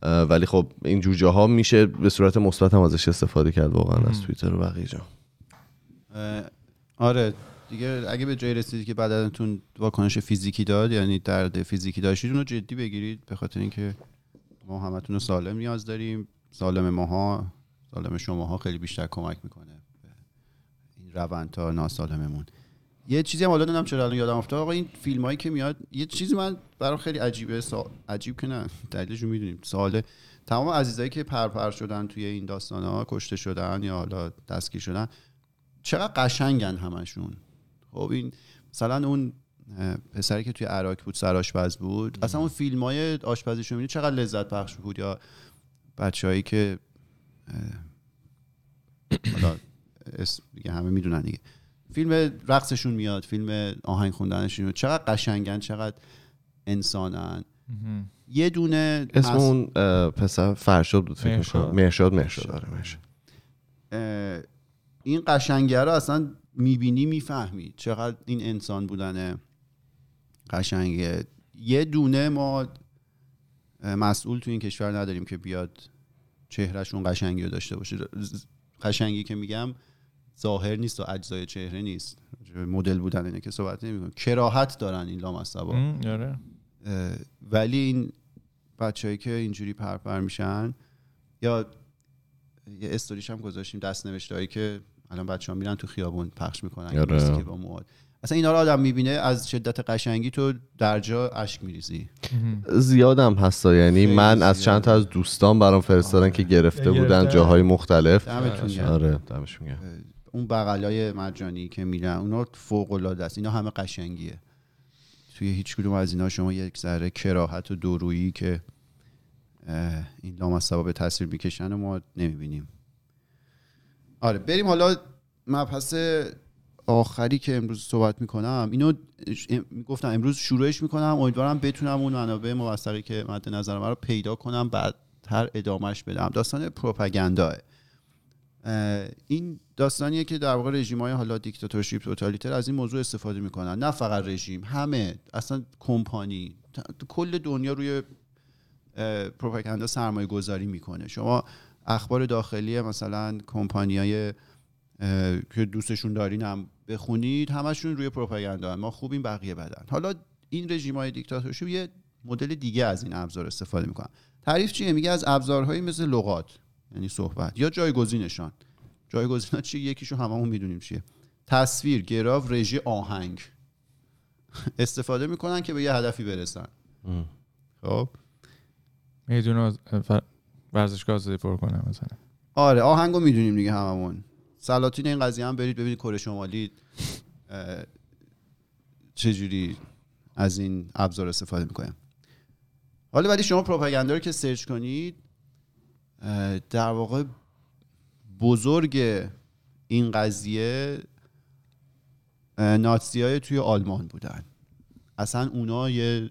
Speaker 1: ولی خب این جور جاها میشه به صورت مثبت هم ازش استفاده کرد واقعا از توییتر و بقیه جا.
Speaker 2: آره دیگه اگه به جای رسیدید که بدنتون واکنش فیزیکی داد یعنی درد فیزیکی داشتید اونو جدی بگیرید به خاطر اینکه ما همتون رو سالم نیاز داریم. سالم ماها سالم شماها خیلی بیشتر کمک می‌کنه به این روند تا ناسالممون. یه چیزی هم حالا نمی‌دونم چرا الان یادم افتاد. آقا این فیلم هایی که میاد یه چیزی من برام خیلی عجیبه سا... عجیب که نه دلیلش رو می‌دونیم. سواله تمام عزیزایی که پرپر شدن توی این داستان ها کشته شدن یا حالا دستگیر شدن چقدر قشنگن همشون. خب این مثلا اون پسری که توی عراق بود سرآشپز بود اصلا اون فیلم های آشپزیشو می‌بینی چقدر لذت بخش بود یا بچههایی که حالا اسم دیگه همه می‌دونن دیگه. فیلم رقصشون میاد فیلم آهنگ خوندنشون میاد. چقدر قشنگن چقدر انسانن. یه دونه
Speaker 1: اسم اون پسر فرشاد بود فکر
Speaker 3: مهرشاد.
Speaker 1: مرشاد آره
Speaker 2: این قشنگه رو اصلا می‌بینی می‌فهمی چقدر این انسان بودن قشنگه. یه دونه ما مسئول تو این کشور نداریم که بیاد چهرهشون قشنگی رو داشته باشه. قشنگی که میگم ظاهر نیست و اجزای چهره نیست مدل بودن اینه که صحبت نمی‌کنم کراهت دارن این لامصبا
Speaker 3: ام، آره
Speaker 2: ولی این بچههایی که اینجوری پرپر میشن یا یه استوریش هم گذاشتیم دست نوشته هایی که الان بچه ها میرن تو خیابون پخش می‌کنن
Speaker 1: آره.
Speaker 2: که با مواد اصلا اینا رو آدم می‌بینه از شدت قشنگی تو در جا اشک میریزی.
Speaker 1: زیادم هستا یعنی من از چند تا. از دوستان برام فرستادن
Speaker 2: آره.
Speaker 1: که گرفته. بودن جاهای مختلف
Speaker 2: دمتون گرم.
Speaker 1: آره دمشون گرم.
Speaker 2: اون بغلای مجانی که میرن اونا فوق العاده است. اینا همه قشنگیه. توی هیچ کدوم از اینا شما یک ذره کراهت و دورویی که این لامصبا به تصویر می‌کشن ما نمی‌بینیم. آره بریم حالا مبحث آخری که امروز صحبت می‌کنم. اینو گفتم امروز شروعش می‌کنم. امیدوارم بتونم اون منابع موثقی که مد نظرم رو پیدا کنم بعد هر ادامهش بدم. داستان پروپاگاندا این داستانیه که در واقع رژیم های حالا دیکتاتورشیپ توتالیتر از این موضوع استفاده می‌کنن. نه فقط رژیم همه اصلا کمپانی کل دنیا روی پروپاگاندا سرمایه گذاری می‌کنه. شما اخبار داخلی مثلا کمپانیای که دوستشون دارین هم بخونید همشون روی پروپاگاندا ما خوبیم بقیه بدن. حالا این رژیم های دیکتاتورشیپ یه مدل دیگه از این ابزار استفاده می‌کنن. تعریف چیه؟ میگه از ابزارهایی مثل لغات. یعنی صحبت. یا جایگزینشان. جایگزینا چیه یکیشو هممون می‌دونیم چیه. تصویر گراف رژی آهنگ. استفاده می‌کنن که به یه هدفی برسن. خب؟
Speaker 3: می‌دونه ورزشگاه آزادی پر کنم مثلا.
Speaker 2: آره آهنگو می‌دونیم دیگه هممون. سلاطین این قضیه هم برید ببینید کره شمالی چجوری از این ابزار استفاده می‌کنیم حالا ولی شما پروپاگاندا رو که سرچ کنید در واقع بزرگ این قضیه ناتسی های توی آلمان بودن. اصلا اونا یه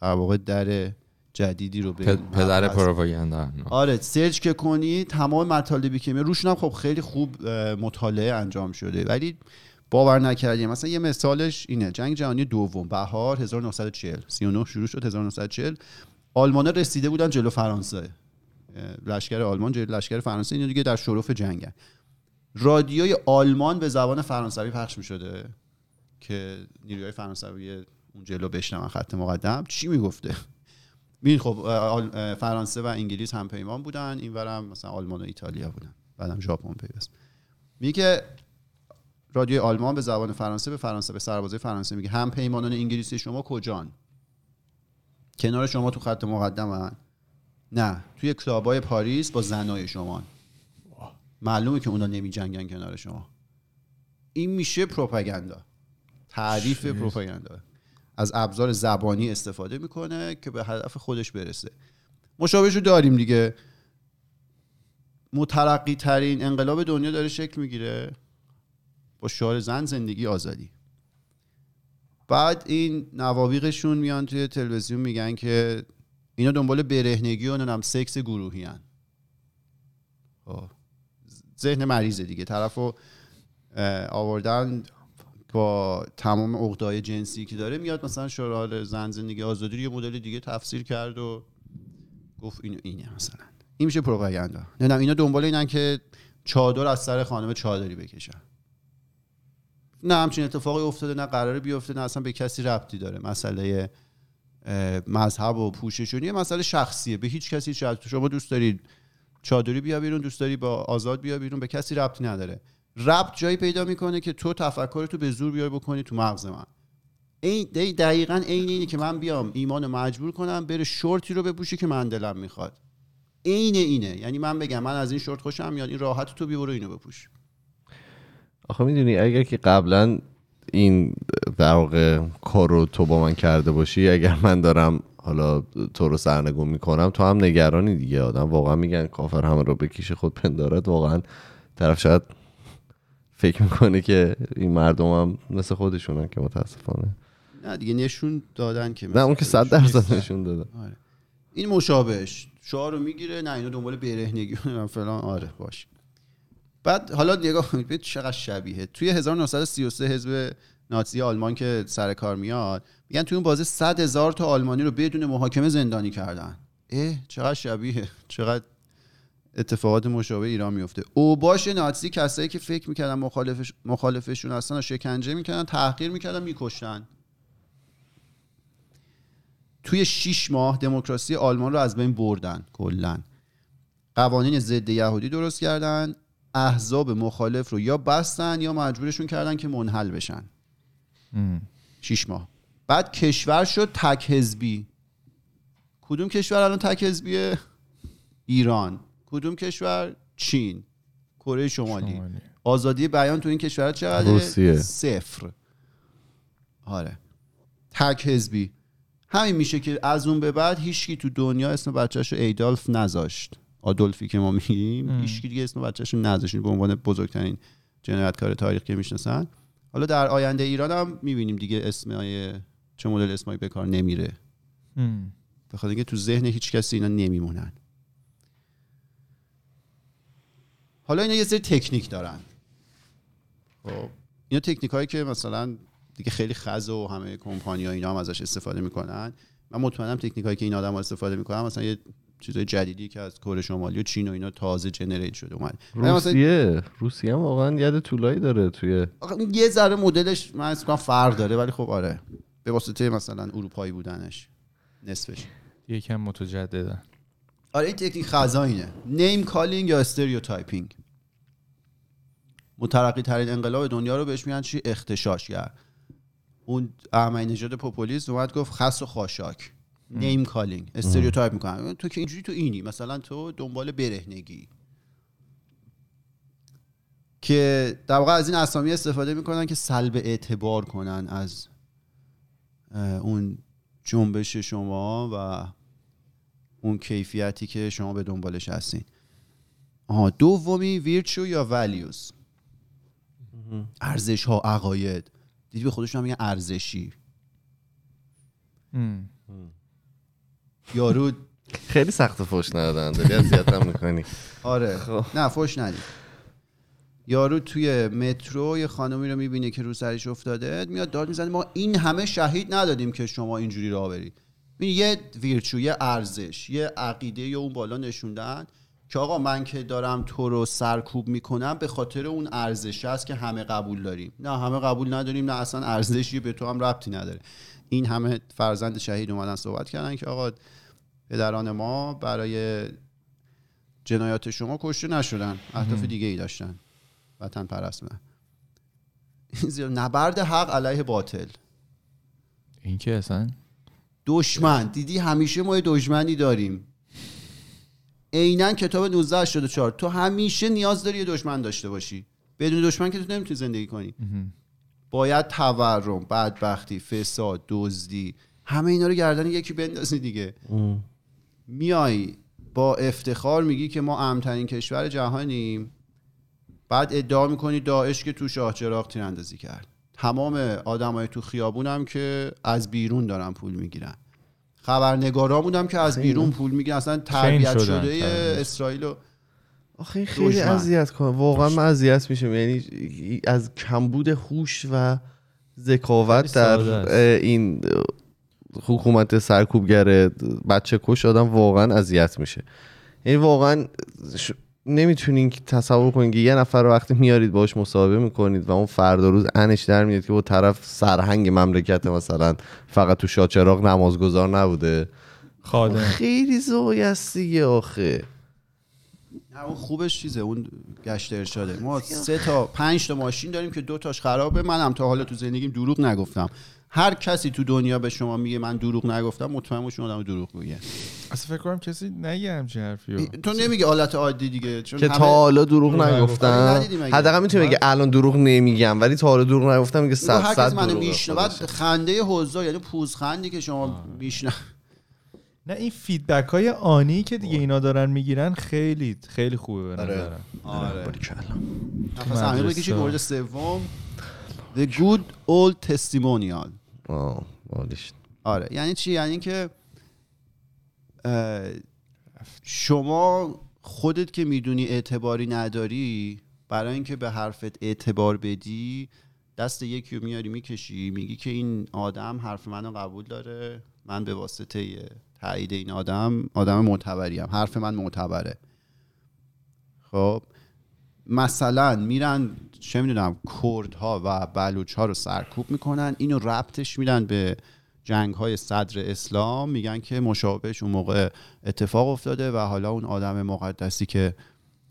Speaker 2: در واقع در جدیدی رو به
Speaker 4: پدر پروپاگاندا
Speaker 2: آره سرچ که کنی تمام مطالبی که می روشون هم خب خیلی خوب مطالعه انجام شده. ولی باور نکردیم. مثلا یه مثالش اینه جنگ جهانی دوم بهار 1940 39 شروع شد 1940 آلمان رسیده بودن جلو فرانسه. لشکر آلمان جلو لشکر فرانسه اینو دیگه در شرف جنگن رادیوی آلمان به زبان فرانسوی پخش می شده که نیروهای فرانسوی اون جلو بشنون خط مقدم. چی می‌گفته؟ ببین خب فرانسه و انگلیس هم پیمان بودن اینورم مثلا آلمان و ایتالیا بودن. بعدم ژاپن پیوست. میگه که رادیو آلمان به زبان فرانسه به فرانسه به سربازای فرانسه میگه. هم پیمانان انگلیسی شما کجان؟ کنار شما تو خط مقدم نه توی کلابای پاریس با زنای شما. معلومه که اونا نمی جنگن کنار شما. این میشه پروپاگاندا تعریف پروپاگاندا از ابزار زبانی استفاده می‌کنه که به هدف خودش برسه. مشابهش رو داریم دیگه. مترقی ترین انقلاب دنیا داره شکل می‌گیره. با شعار زن زندگی آزادی. بعد این نوابیقشون میان توی تلویزیون میگن که اینا دنبال برهنگی و نم سکس گروهی هن. خب. ذهن مریضه دیگه. طرفو آوردن با تمام عقدای جنسی که داره میاد مثلا شورال زن زندگی آزادی رو یه مدل دیگه تفسیر کرد و گفت اینو اینه مثلا. این میشه پروپاگاندا. نه اینا دنبال اینن که چادر از سر خانم چادری بکشن. نه همچین اتفاقی افتاده نه قراره بیفته نه اصلا به کسی ربطی داره. مسئله مذهب و پوشش یه مسئله شخصیه. به هیچ کسی شاید شما دوست دارید چادری بیا بیرون دوست داری با آزاد بیا بیرون به کسی ربطی نداره. ربط جایی پیدا می‌کنه که تو تفکرتو به زور بیای بکنی تو مغز من. این دقیقا عین اینه که من بیام ایمان مجبور کنم بره شورتی رو بپوشی که من دلم می‌خواد. عین اینه. یعنی من بگم من از این شورت خوشم میاد این راحت تو بیورو اینو بپوش.
Speaker 1: آخه می‌دونی اگر که قبلا این در واقع کار رو تو با من کرده باشی اگر من دارم حالا تو رو سرنگون می‌کنم تو هم نگرانی دیگه. آدم واقعا میگن کافر همه رو بکیشه خود پندارد. واقعا طرف شاید فکر می‌کنه که این مردم هم مثل خودشونن که متاسفانه.
Speaker 2: نه دیگه نشون دادن که
Speaker 1: نه اون که صد درصد نشون دادن
Speaker 2: آره. این مشابهش. شعار رو می‌گیره نه اینو دنبال برهنگی. فلان. آره باش. بعد حالا نگاه کنید چقدر شبیه. توی 1933 حزب نازی آلمان که سر کار میاد میگن توی اون بازه 100 هزار تا آلمانی رو بدون محاکمه زندانی کردن. اه چقدر شبیه. چقدر اتفاقات مشابه ایران میفته. اوباش نازی کسایی که فکر می‌کردن مخالفش مخالفشون هستن و شکنجه می‌کردن تحقیر می‌کردن میکشتن. توی 6 ماه دموکراسی آلمان رو از بین بردن کلا. قوانین ضد یهودی درست کردن. احزاب مخالف رو یا بستن یا مجبورشون کردن که منحل بشن. 6 ماه. بعد کشور شد تک حزبی. کدوم کشور الان تک حزبیه ایران. کدوم کشور؟ چین. کره شمالی. آزادی بیان تو این کشور چقدر
Speaker 1: روسیه.
Speaker 2: صفر. آره. تک حزبی. همین میشه که از اون به بعد هیچکی تو دنیا اسم بچهش رو ایدالف نذاشت. آدولفی که ما میگیم. هیچکی دیگه اسم بچهش رو نذاشت به عنوان بزرگترین جنایتکار تاریخ که می‌شناسن. حالا در آینده ایران هم می‌بینیم دیگه اسمای چه مدل اسمایی به کار نمیره. به خاطر اینکه تو ذهن هیچ کسی اینا نمیمونن. حالا اینا یه سری تکنیک دارن. خب اینا تکنیک هایی که مثلا دیگه خیلی خز و همه کمپانی ها اینا هم ازش استفاده می‌کنن. من مطمئنم تکنیک هایی که این آدم ها استفاده می‌کنن مثلا یه چیزای جدیدی که از کره شمالی و چین و اینا تازه generate شده اومد. ولی مثلا
Speaker 1: روسیه روسیه هم واقعا ید طولایی داره توی
Speaker 2: یه ذره مدلش من اسم فرق داره ولی خب آره. به واسطه مثلا اروپایی بودنش نصفش.
Speaker 3: یکم متجددن
Speaker 2: آره این تکنیک خزا اینه. name calling یا stereotyping. مترقی ترین انقلاب دنیا رو بهش میگن چی؟ اغتشاشگر. اون احمدی نژاد پوپولیست اومد گفت خس و خاشاک. name calling. stereotype می‌کنن تو که اینجوری تو اینی. مثلا تو دنبال برهنگی. که در واقع از این اسامی استفاده می‌کنن که سلب اعتبار کنن از اون جنبش شما و اون کیفیتی که شما به دنبالش هستین. آها دومی ویرچو یا ولیوز ارزش ها عقاید. دیدی به خودشون میگن ارزشی. یارو
Speaker 1: خیلی سخت فوش ندادن داری اذیتم می‌کنی.
Speaker 2: آره.
Speaker 1: خب.
Speaker 2: نه فوش ندید. یارو توی مترو یه خانمی رو می‌بینه که رو سرش افتاده میاد داد می‌زنه. ما این همه شهید ندادیم که شما اینجوری راه برید. ببین، یه ویرچو یه ارزش یه عقیده یا اون بالا نشوندن که آقا من که دارم تو رو سرکوب می‌کنم به خاطر اون ارزش است که همه قبول داریم. نه همه قبول نداریم نه اصلا ارزشی به تو هم ربطی نداره. این همه فرزند شهید اومدن صحبت کردن که آقا پدران ما برای جنایات شما کشته نشدن اهداف دیگه ای داشتن. وطن پرست زیر- نبرد حق علیه باطل.
Speaker 3: این که اصلا
Speaker 2: دشمن. دیدی همیشه ما یه دشمنی داریم. عینا کتاب 1984 تو همیشه نیاز داری یه دشمن داشته باشی. بدون دشمن که تو نمی‌تونی زندگی کنی. باید تورم بدبختی فساد دزدی همه اینا رو گردن یکی بندازی دیگه. میای با افتخار میگی که ما امنترین کشور جهانیم. بعد ادعا می‌کنی داعش که تو شاه چراغ تیراندازی کرد. تمام آدمای تو خیابونم که از بیرون دارن پول می‌گیرن. خبرنگارامون هم که از بیرون پول می‌گیرن. اصلا تربیت شده. اسرائیل و
Speaker 1: آخه خیلی. اذیت کنه. واقعا من اذیت میشم. یعنی از کمبود هوش و ذکاوت در این حکومت سرکوبگر بچه کش آدم واقعا اذیت میشه. یعنی واقعا ش... نمی‌تونین که تصور کنین که یه نفر رو وقتی میارید باش مصاحبه می‌کنید و اون فردا روز انش در میاد که با طرف سرهنگ مملکت مثلا فقط تو شاچراغ نمازگزار نبوده.
Speaker 3: خادم
Speaker 1: خیلی زوی است دیگه آخه.
Speaker 2: نه اون خوبش چیزه اون گشت ارشاده. ما سه تا پنج تا ماشین داریم که دو تاش خرابه. منم تا حالا تو زندگیم دروغ نگفتم. هر کسی تو دنیا به شما میگه من دروغ نگفتم مطمئن باش اون آدم دروغ میگه.
Speaker 3: اصلا فکر کنم کسی نگه همچین حرفی.
Speaker 2: تو نمیگه حالت عادی دیگه چون
Speaker 1: که
Speaker 2: همه-
Speaker 1: تا حالا دروغ
Speaker 3: دروغ
Speaker 1: نگفتم.
Speaker 2: اگه.
Speaker 1: حداقل می‌تونه بگه الان دروغ نمیگم ولی تا حالا دروغ نگفتم میگه صد
Speaker 2: هر
Speaker 1: صد
Speaker 2: منو
Speaker 1: دروغ.
Speaker 2: میشنه بعد خنده حضار یعنی پوزخندی که شما میشنه
Speaker 3: نه این فیدبک های آنی که دیگه اینا دارن می‌گیرن خیلی خیلی خوبه به
Speaker 2: آره.
Speaker 3: نظرم.
Speaker 2: آره. نفس
Speaker 3: مدرسه.
Speaker 2: عمیق بکشید مورد سوم The good old testimonial.
Speaker 1: آه،.
Speaker 2: آره. یعنی چی؟ یعنی که شما خودت که می‌دونی اعتباری نداری برای اینکه به حرفت اعتبار بدی دست یکی رو میاری می‌کشی میگی که این آدم حرف منو قبول داره من به واسطه تایید این آدم آدم معتبریم حرف من معتبره. خب؟ مثلا میرن چه می‌دونم کردها و بلوچ ها رو سرکوب می‌کنن اینو ربطش میدن به جنگ های صدر اسلام. میگن که مشابهش اون موقع اتفاق افتاده و حالا اون آدم مقدسی که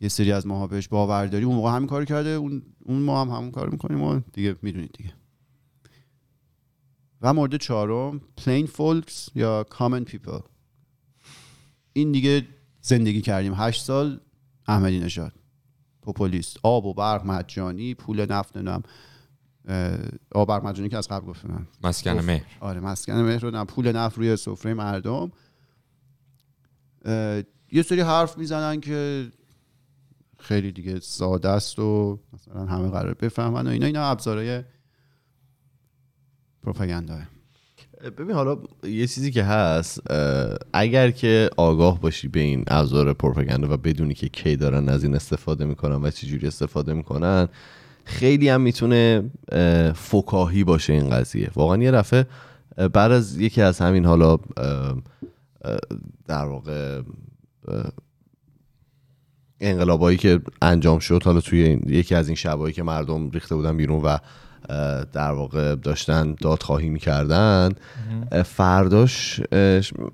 Speaker 2: یه سری از ماها بهش باور داریم اون موقع همین کار کرده اون, ما هم همون کار می‌کنیم و دیگه می‌دونید دیگه. و مورد چهارم plain folks یا common people. این دیگه زندگی کردیم. هشت سال احمدی نژاد. پوپولیست. آب و برق مجانی پول نفت نمی‌دونم آبر مجانی که از قبل گفتم
Speaker 4: مسکن مهر.
Speaker 2: آره مسکن مهر رو پول نفت روی سفره مردم. یه سری حرف می‌زنن که خیلی دیگه ساده است و مثلا همه قرار بفهمن و اینا. اینا ابزارهای پروپاگاندا
Speaker 1: ببین حالا یه چیزی که هست اگر که آگاه باشی به این ابزار پروپاگاندا و بدونی که کی دارن از این استفاده می‌کنن و چجوری استفاده می‌کنن خیلی هم می‌تونه فکاهی باشه این قضیه. واقعا یه دفعه بعد از یکی از همین حالا در واقع انقلابایی که انجام شد حالا توی یکی از این شبایی که مردم ریخته بودن بیرون و در واقع داشتن دادخواهی می‌کردن. فرداش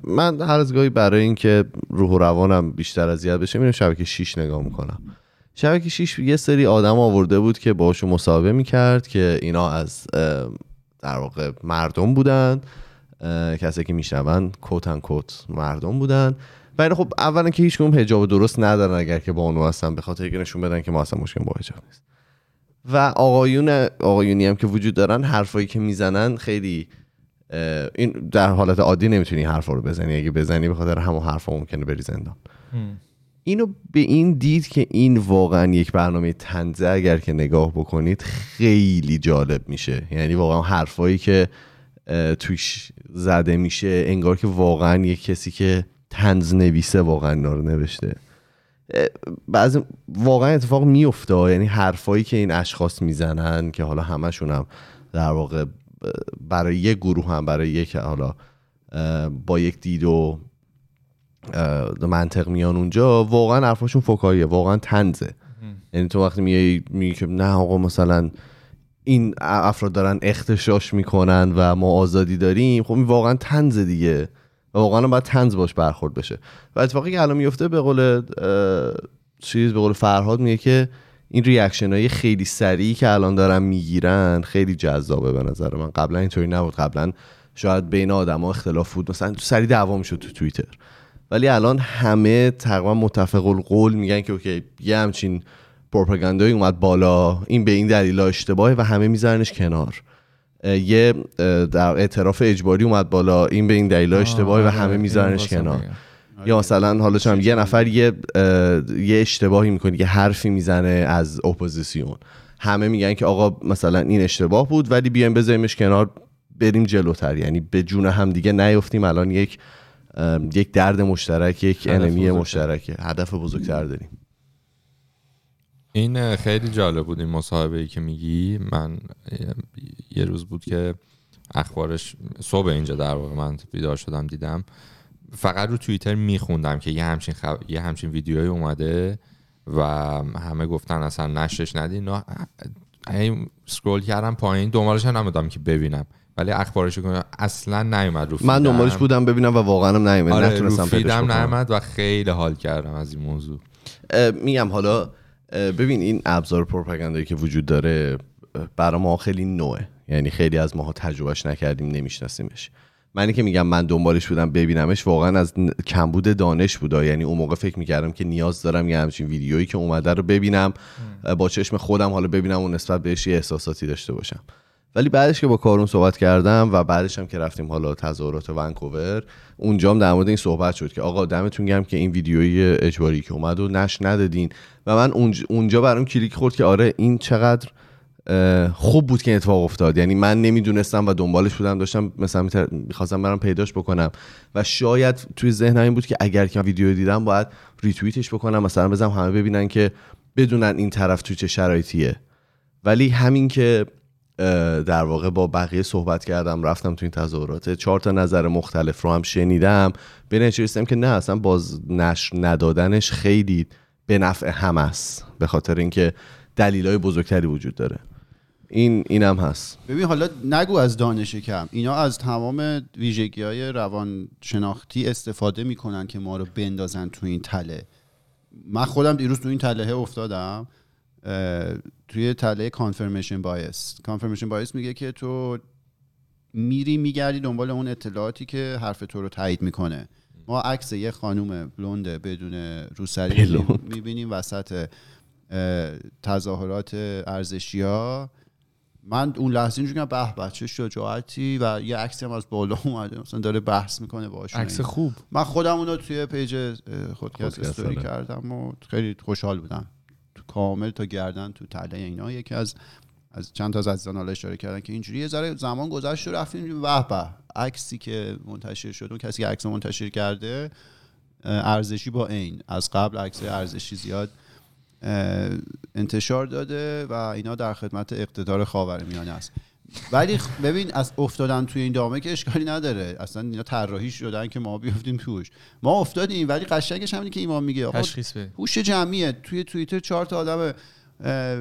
Speaker 1: من هر از گاهی برای اینکه روح و روانم بیشتر اذیت بشه میرم شبکه 6 نگاه می‌کنم. شبکه 6 یه سری آدم آورده بود که باشون مصاحبه می‌کرد که اینا از در واقع مردم بودن. کسی که میشنون کوتن کوت مردم بودن. و خب اولا که هیچ حجاب درست ندارن اگر که با اونو هستن به خاطر که نشون بدن که ما اصلا مشکل با حجاب نیست. و آقایون آقایونی هم که وجود دارن حرفایی که می‌زنن خیلی این در حالت عادی نمی‌تونی حرفا رو بزنی. اگه بزنی به خاطر همون حرفا ممکنه بری زندان. اینو به این دید که این واقعا یک برنامه تنزه اگر که نگاه بکنید خیلی جالب میشه. یعنی واقعا حرفایی که توش زده میشه انگار که واقعا یک کسی که تنز نویسه واقعا اینا رو نوشته. بعضی واقعا اتفاق میفته یعنی حرفایی که این اشخاص می‌زنن که حالا همشون هم در واقع برای یک گروه هم برای یک حالا با یک دید و منطق میان اونجا واقعا حرفاشون فکاییه واقعا تنزه یعنی تو وقتی میگی میگی که نه آقا مثلا این افراد دارن اغتشاش می‌کنن و ما آزادی داریم خب این واقعا طنزه دیگه. و واقعا باید طنز باهاش برخورد بشه. و اتفاقی که الان میفته به قول چیز به قول فرهاد میگه که این reaction های خیلی سریعی که الان دارن می‌گیرن خیلی جذابه به نظر من. قبلا اینطوری نبود. قبلا شاید بین آدما اختلاف بود. مثلا سریع دعوا می‌شد تو توییتر. ولی الان همه تقریبا متفق القول میگن که okay یه همچین پروپاگاندایی اومد بالا. این به این دلیل اشتباهه و همه میذارنش کنار. یه در اعتراف اجباری اومد بالا. این به این دلیل اشتباهی و همه میذارنش کنار. یا مثلا حالا چون یه نفر یه یه اشتباهی می‌کنه یه حرفی می‌زنه از اپوزیسیون. همه میگن که آقا مثلا این اشتباه بود ولی بیایم بذاریمش کنار بریم جلوتر. یعنی به جون هم دیگه نیفتیم. الان یک یک درد مشترک یک enemy مشترک هدف بزرگتر داریم.
Speaker 4: این خیلی جالب بود این مصاحبه ای که میگی. من یه روز بود که اخبارش صبح اینجا در واقع من بیدار شدم دیدم. فقط رو توییتر میخوندم که یه همچین, خب... یه همچین ویدیوی اومده و همه گفتن اصلا نشش ندین نه سکرول کردم پایین. دنبالش هم نمیدم که ببینم. ولی اخبارش کنم اصلا نیومد رو
Speaker 1: من دنبالش بودم ببینم و واقعا هم نیومد.
Speaker 4: آره نتونستم نیومد و خیلی حال کردم از این موضوع.
Speaker 1: میگم حالا ببین این ابزار پروپاگاندایی که وجود داره برای ما خیلی نوعه. یعنی خیلی از ماها تجربهش نکردیم نمیشناسیمش. منی که میگم من دنبالش بودم ببینمش واقعا از کمبود دانش بوده یعنی اون موقع فکر می‌کردم که نیاز دارم یه همچین ویدیویی که اومده رو ببینم با چشم خودم حالا ببینم و نسبت بهش یه احساساتی داشته باشم. ولی بعدش که با کارون صحبت کردم و بعدش هم که رفتیم حالا تظاهرات ونکوور اونجا هم در مورد این صحبت شد که آقا دمتون گرم که این ویدیوی اجباری که اومد و نش ندادین. و من اونجا برام کلیک خورد که آره این چقدر خوب بود که اتفاق افتاد. یعنی من نمی‌دونستم و دنبالش بودم داشتم مثلا می‌خواستم برام پیداش بکنم. و شاید توی ذهنم این بود که اگر که ویدیو دیدم باید ریتوییتش بکنم مثلا بزنم همه ببینن که بدونن این طرف توی چه شرایطیه. ولی همین که در واقع با بقیه صحبت کردم رفتم تو این تظاهرات. چهار تا نظر مختلف رو هم شنیدم. به که نه اصلا باز نشر ندادنش خیلی به نفع هم است. به خاطر اینکه دلیلای بزرگتری وجود داره. این اینم هست.
Speaker 2: ببین حالا نگو از دانش کم. اینا از تمام ویژگی های روان شناختی استفاده می‌کنن که ما رو بندازن تو این تله. من خودم دیروز تو این تله افتادم. توی تله کانفرمیشن بایس کانفرمیشن بایس میگه که تو میری میگردی دنبال اون اطلاعاتی که حرف تو رو تایید می‌کنه. ما عکس یه خانوم بلونده بدون روسری می‌بینیم وسط تظاهرات ارزشی ها من اون لحظه اینجوری به به چه شجاعتی. و یه عکسی هم از بالا اومده مثلا داره بحث می‌کنه باهاش
Speaker 3: عکس خوب.
Speaker 2: من خودم اونو توی پیج خودکست استوری. کردم و خیلی خوشحال بودم. کامل تا گردن تو تله اینا. یکی از از چند تا از عزیزان حالا اشاره کردن که اینجوری یه ذره زمان گذشت و رفتیم به به عکسی که منتشر شد اون کسی که عکس منتشر کرده ارزشی با عین. از قبل عکس ارزشی زیاد انتشار داده و اینا در خدمت اقتدار خاورمیانه است. ولی ببین از افتادن توی این دامه که اشکالی نداره. اصلا اینا طراحی شدن که ما بیافتیم توش. ما افتادیم ولی قشنگش همینه که ایمان میگه آقا
Speaker 3: تشخیص
Speaker 2: هوش جمعیه. توی توییتر چهار تا آدم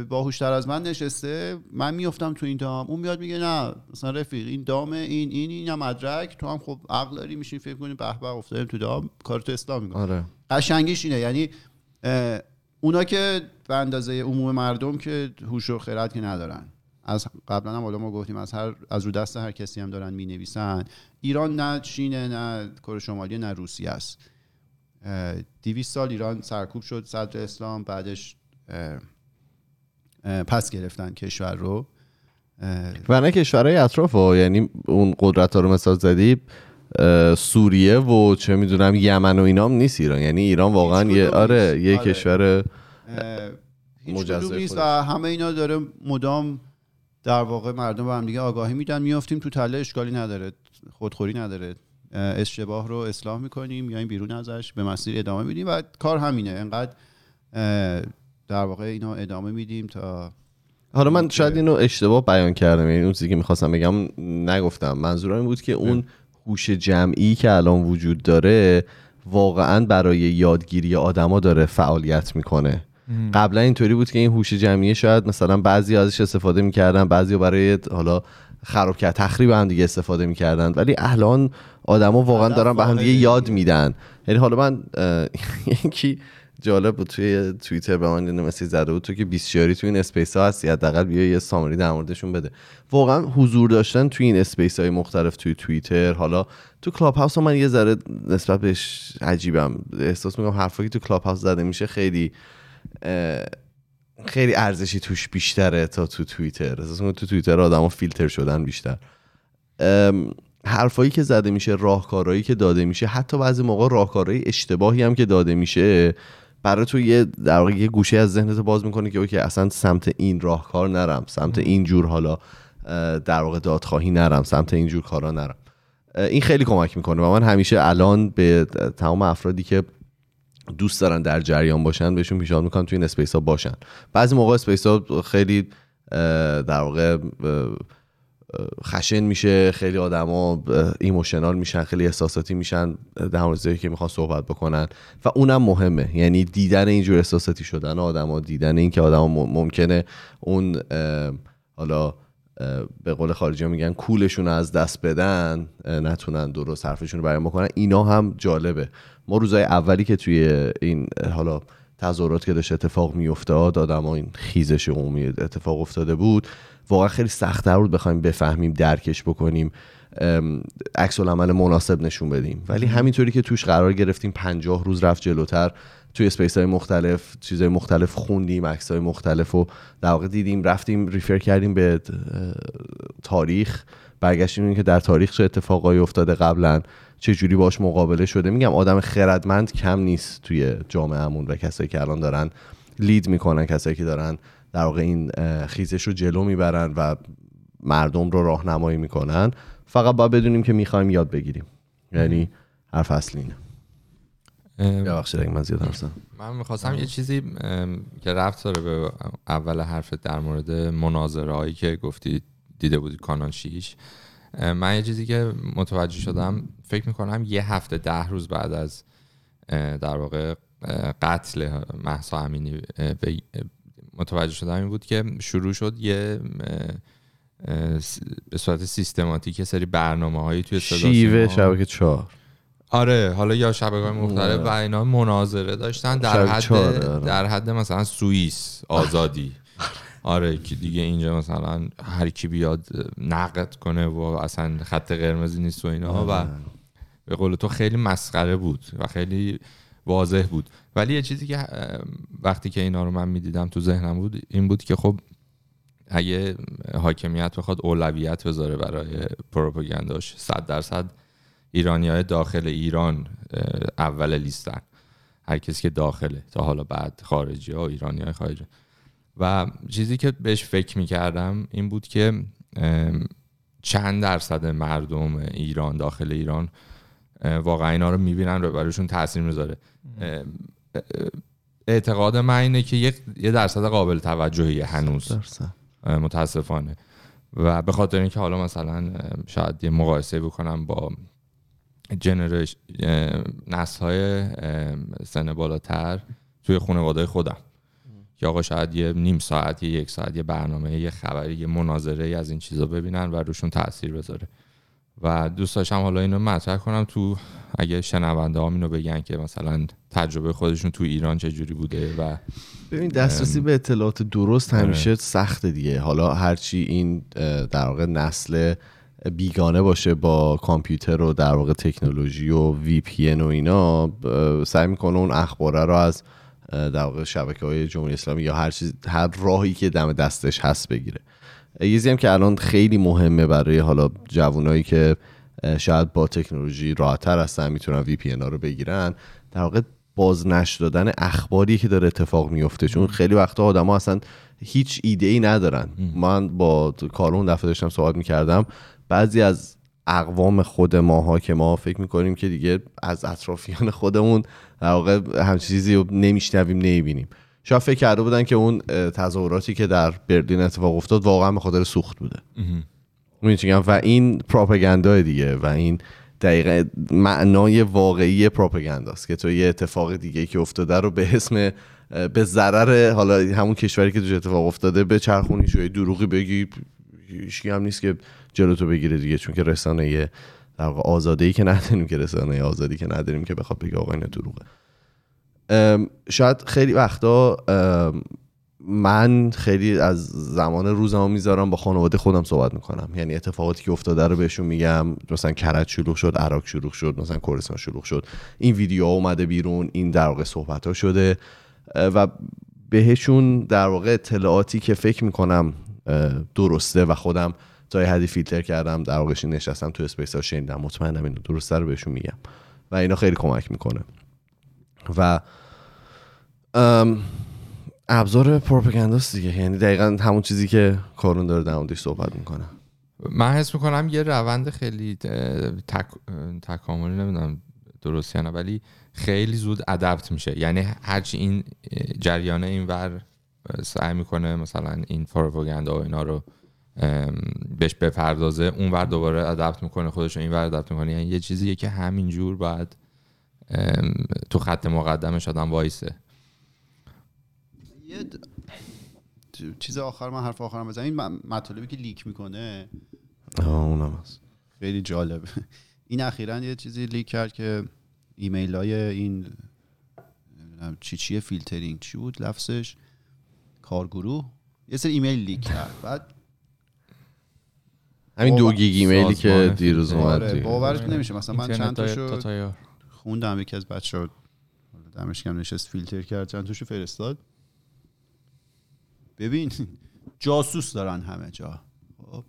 Speaker 2: باهوشتر از من نشسته. من میافتم تو این دام. اون میاد میگه نه مثلا رفیق این دام این این این هم مدرک تو هم خب عقل داری میشین فکر کنی به به افتادیم تو دام. کار تو اسلام می‌کنه.
Speaker 1: آره.
Speaker 2: قشنگیش اینه. یعنی اونا که به اندازه عموم مردم که هوش و خرد که ندارن. از قبلا هم حالا ما گفتیم از هر از رو دست هر کسی هم دارن می نویسن ایران نه چینه نه کره شمالی نه روسیه است اه، 200 سال ایران سرکوب شد صدر اسلام بعدش پس گرفتن کشور رو
Speaker 1: و نه کشورهای اطراف ها یعنی اون قدرت ها رو مثال زدی سوریه و چه می‌دونم یمن و اینام نیست ایران یعنی ایران واقعا یه آره. یه
Speaker 2: آره.
Speaker 1: کشور
Speaker 2: نیست
Speaker 1: خودش.
Speaker 2: و همه اینا داره مدام در واقع مردم به هم دیگه آگاهی میدن. میافتیم تو تله اشکالی نداره. خودخوری نداره. اه، اشتباه رو اصلاح می‌کنیم یا این بیرون ازش به مسیر ادامه میدیم و کار همینه. انقدر در واقع اینا ادامه میدیم تا
Speaker 1: حالا من شاید اینو اشتباه بیان کردم. یعنی اون چیزی که می‌خواستم بگم نگفتم. منظورم این بود که اون هوش جمعی که الان وجود داره واقعا برای یادگیری آدما داره فعالیت می‌کنه. قبلا اینطوری بود که این هوش جمعی شاید مثلا بعضی ازش استفاده می‌کردن بعضی برای حالا خراب کرد تخریب هم دیگه استفاده می‌کردن. ولی الان آدما واقعا دارن به هم دیگه یاد. میدن. یعنی حالا من یکی جالب بود توی توییتر به من message زده بود. تو که بسیاری توی این space ها هستی حداقل بیا یه summary در موردشون بده. واقعا حضور داشتن توی این space های مختلف توی توییتر حالا تو کلاب هاوس ها من یه ذره نسبت بهش عجیبم. احساس می‌کنم حرفایی تو کلاب هاوس زده میشه خیلی خیلی ارزشی توش بیشتره تا تو توییتر. می‌کنم تو توییتر آدما فیلتر شدن بیشتر. حرفایی که زده میشه راهکارهایی که داده میشه حتی بعضی موقع راهکارهای اشتباهی هم که داده میشه برای تو یه در واقع یه گوشه از ذهنت باز می‌کنه که اوکی اصلا سمت این راهکار نرم سمت این جور حالا در واقع دادخواهی نرم سمت این جور کارا نرم. این خیلی کمک می‌کنه و من همیشه الان به تمام افرادی که دوست دارن در جریان باشن بهشون پیشنهاد می‌کنم توی این space ها باشن. بعضی موقع space ها خیلی در واقع خشن میشه خیلی آدما emotional میشن خیلی احساساتی میشن در مورد که می‌خوان صحبت بکنن و اونم مهمه. یعنی دیدن اینجور احساساتی شدن آدما دیدن این که آدما ممکنه اون حالا به قول خارجی ها میگن cool شون از دست بدن نتونن درست حرفشون رو بیان بکنن. اینا هم جالبه. ما روزای اولی که توی این حالا تظاهرات که داشت اتفاق میافتاد آدم این خیزش عمومی اتفاق افتاده بود. واقعا خیلی سختتر بود بخوایم بفهمیم درکش بکنیم عکس العمل مناسب نشون بدیم. ولی همینطوری که توش قرار گرفتیم پنجاه روز رفت جلوتر. توی اسپیس های مختلف چیزهای مختلف خوندیم عکس های مختلف و در واقع دیدیم رفتیم ریفر کردیم به تاریخ. برگشتیم که در تاریخ چه اتفاقایی افتاده قبلا. چه جوری باش مقابله شده. میگم آدم خردمند کم نیست توی جامعهمون و کسایی که الان دارن لید می‌کنن کسایی که دارن در واقع این خیزش رو جلو می‌برن و مردم رو راهنمایی می‌کنن. فقط باید بدونیم که می‌خوایم یاد بگیریم. یعنی حرف اصلی اینه. ببخشید اگه من زیاد حرف.
Speaker 4: من می‌خواستم یه چیزی که رفت داره به اول حرفت در مورد مناظره هایی که گفتی دیده بودی کانال 6 ام، من یه چیزی که متوجه شدم فکر می‌کنم یه هفته ده روز بعد از در واقع قتل محسا امینی متوجه شدم این بود که شروع شد یه به صورت سیستماتیک یه سری برنامه هایی توی
Speaker 1: شیوه. شبکه چهار
Speaker 4: آره حالا یا شبکه های مختلف و
Speaker 1: آره.
Speaker 4: اینا مناظره داشتن در حد
Speaker 1: آره.
Speaker 4: در حد مثلا سوئیس آزادی آره که دیگه اینجا مثلا هر کی بیاد نقد کنه و اصلا خط قرمزی نیست و اینا و به قول تو خیلی مسخره بود و خیلی واضح بود. ولی یه چیزی که وقتی که اینا رو من می‌دیدم تو ذهنم بود این بود که خب اگه حاکمیت بخواد اولویت بذاره برای پروپاگانداش صد درصد ایرانی های داخل ایران اول لیستن. هر کسی که داخله تا حالا بعد خارجی ها ایرانی های خارجی. و چیزی که بهش فکر می‌کردم این بود که چند درصد مردم ایران داخل ایران واقعا اینا رو می‌بینن و برایشون تاثیر می‌ذاره. اعتقاد من اینه که یه درصد قابل توجهی هنوز. متاسفانه. و به خاطر اینکه حالا مثلا شاید یه مقایسه بکنم با جنرش نسل های سن بالاتر توی خانواده خودم. که آقا شاید یه نیم ساعت یه یک ساعت یه برنامه یه خبری یه مناظره از این چیزا ببینن و روشون تاثیر بذاره و دوست داشتم حالا اینو مطرح کنم تو اگه شنونده هم اینو بگن که مثلا تجربه خودشون تو ایران چه جوری بوده و
Speaker 1: ببین دسترسی به اطلاعات درست همیشه آره. سخته دیگه حالا هرچی این در واقع نسل بیگانه باشه با کامپیوتر و در واقع تکنولوژی و وی پی و اینا سعی می‌کنه اون اخباره رو از در واقع شبکه های جمهوری اسلامی یا هر چیز هر راهی که دم دستش هست بگیره. یه هم که الان خیلی مهمه برای حالا جوانایی که شاید با تکنولوژی راحتتر هستن می‌تونن وی پی رو بگیرن در واقع بازنش دادن اخباری که داره اتفاق میفته چون خیلی وقتا آدما اصلا هیچ ایده ای ندارن من با کارون دفعه داشتم صحبت می‌کردم بعضی از اقوام خود ماها که ما فکر می‌کنیم که دیگه از اطرافیان خودمون در واقع هم چیزی رو نمیشنویم نمی‌بینیم. شاید فکر کرده بودن که اون تظاهراتی که در برلین اتفاق افتاد واقعا به خاطر سوخت بوده. و این پروپاگاندا دیگه و این دقیقا معنای واقعی پروپاگانداست که تو یه اتفاق دیگه که افتاده رو به اسم به ضرر حالا همون کشوری که توش اتفاق افتاده به چرخونی شوی دروغی بگی هیچ هم نیست که جلو تو بگیره دیگه چون که رسانه در واقع آزاده ای که نداریم که رسانه آزادی که نداریم که بخواد بگه آقا این دروغه. شاید خیلی وقتا من خیلی از زمان روزمو می‌ذارم با خانواده خودم صحبت می‌کنم. یعنی اتفاقاتی که افتاده رو بهشون میگم مثلا کرج شلوغ شد عراق شلوغ شد مثلا کردستان شلوغ شد. این ویدیو اومده بیرون این در واقع صحبت ها شده و بهشون در واقع اطلاعاتی که فکر می‌کنم درسته و خودم تا یه حدی فیلتر کردم در واقع نشستم تو اسپیس ها شنیدم. مطمئنم اینو درسته رو بهشون میگم. و اینا خیلی کمک می‌کنه. و ابزار پروپاگانداست دیگه. یعنی دقیقا همون چیزی که کارون داره در صحبت می‌کنه.
Speaker 4: من حس می‌کنم یه روند خیلی تک... تکاملی نمی‌دونم درست نه ولی خیلی زود ادپت میشه. یعنی هرچی این جریانه این ور سعی می‌کنه مثلا این پروپاگاندا و اینا رو بهش بپردازه. اون ور دوباره ادپت می‌کنه خودش این ور ادپت می‌کنه. یعنی یه چیزیه که همینجور باید تو خط مقدمش آدم وایسه.
Speaker 2: یه چیز آخر من حرف آخرم بزنم. این مطالبی که لیک می‌کنه.
Speaker 1: اونم هست.
Speaker 2: خیلی جالب. این اخیرا یه چیزی leak کرد که ایمیل های این چی چیه فیلترینگ چی بود؟ لفظش. کارگروه. یه سری ایمیل leak کرد. بعد
Speaker 1: همین دو گیگ ایمیلی که دیروز اومد
Speaker 2: آره باورت نمیشه. مثلا من چند تاشو خوندم. یکی از بچه‌ها دمشکم نشست فیلتر کرد. چند تاشو فرستاد. ببین جاسوس دارن همه جا. خب.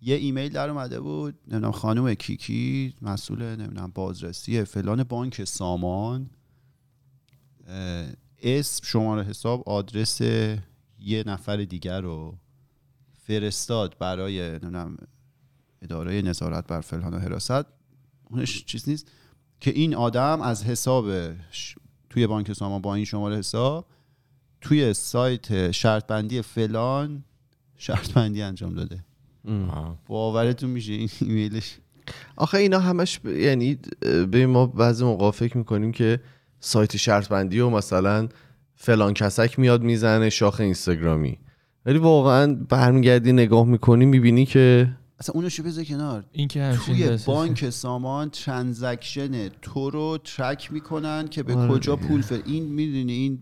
Speaker 2: یه ایمیل در اومده بود. نمی‌دونم خانم کیکی مسئول نمی‌دونم بازرسی فلان بانک سامان. اسم شماره حساب آدرس یه نفر دیگر رو فرستاد برای نمی‌دونم اداره نظارت بر فلان و حراست. اونش چیز نیست. که این آدم از حساب توی بانک سامان با این شماره حساب توی سایت شرط بندی فلان شرط بندی انجام داده. باورتون میشه این ایمیلش؟
Speaker 1: آخه اینا همش ب... یعنی به ما بعضی موقع فکر می‌کنیم که سایت شرط بندی و مثلا فلان کسک میاد می‌زنه شاخ اینستاگرامی. ولی واقعا برمیگردی نگاه می‌کنی می‌بینی که
Speaker 2: اصلا اونو بذار کنار.
Speaker 3: این که
Speaker 2: توی بانک سامان ترانزکشن تو رو ترک می‌کنن که به آره کجا پول فر این می‌دونی این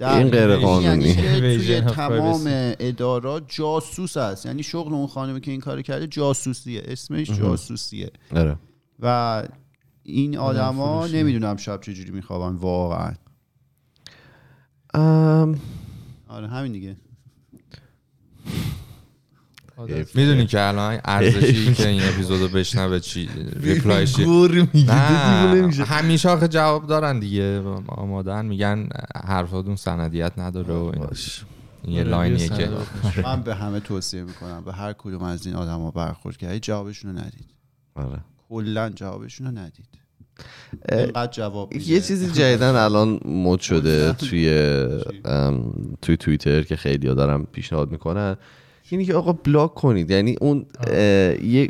Speaker 1: این غیر قانونی.
Speaker 2: یعنی توی تمام ادارات جاسوس است یعنی شغل اون خانمی که این کار کرده جاسوسیه. اسمش جاسوسیه.
Speaker 1: آره.
Speaker 2: و این آدما نمی‌دونم شب چجوری میخوابن واقعا. آره همین دیگه.
Speaker 4: می‌دونی که الان ارزشی که این اپیزودو بشنوه چی ریپلایش همیشه آخه جواب دارن دیگه آمادن میگن حرفاتون سندیت نداره و یه لاینیه که.
Speaker 2: من به همه توصیه می‌کنم به هر کدوم از این آدما برخورد کردید جوابشون رو ندید.
Speaker 1: آره.
Speaker 2: کلا جوابشون رو ندید. جواب
Speaker 1: یه. چیزی جدیداً الان مد شده توی توی توییتر که خیلی دارم پیشنهاد می‌کنن. اینی که آقا block کنید. یعنی اون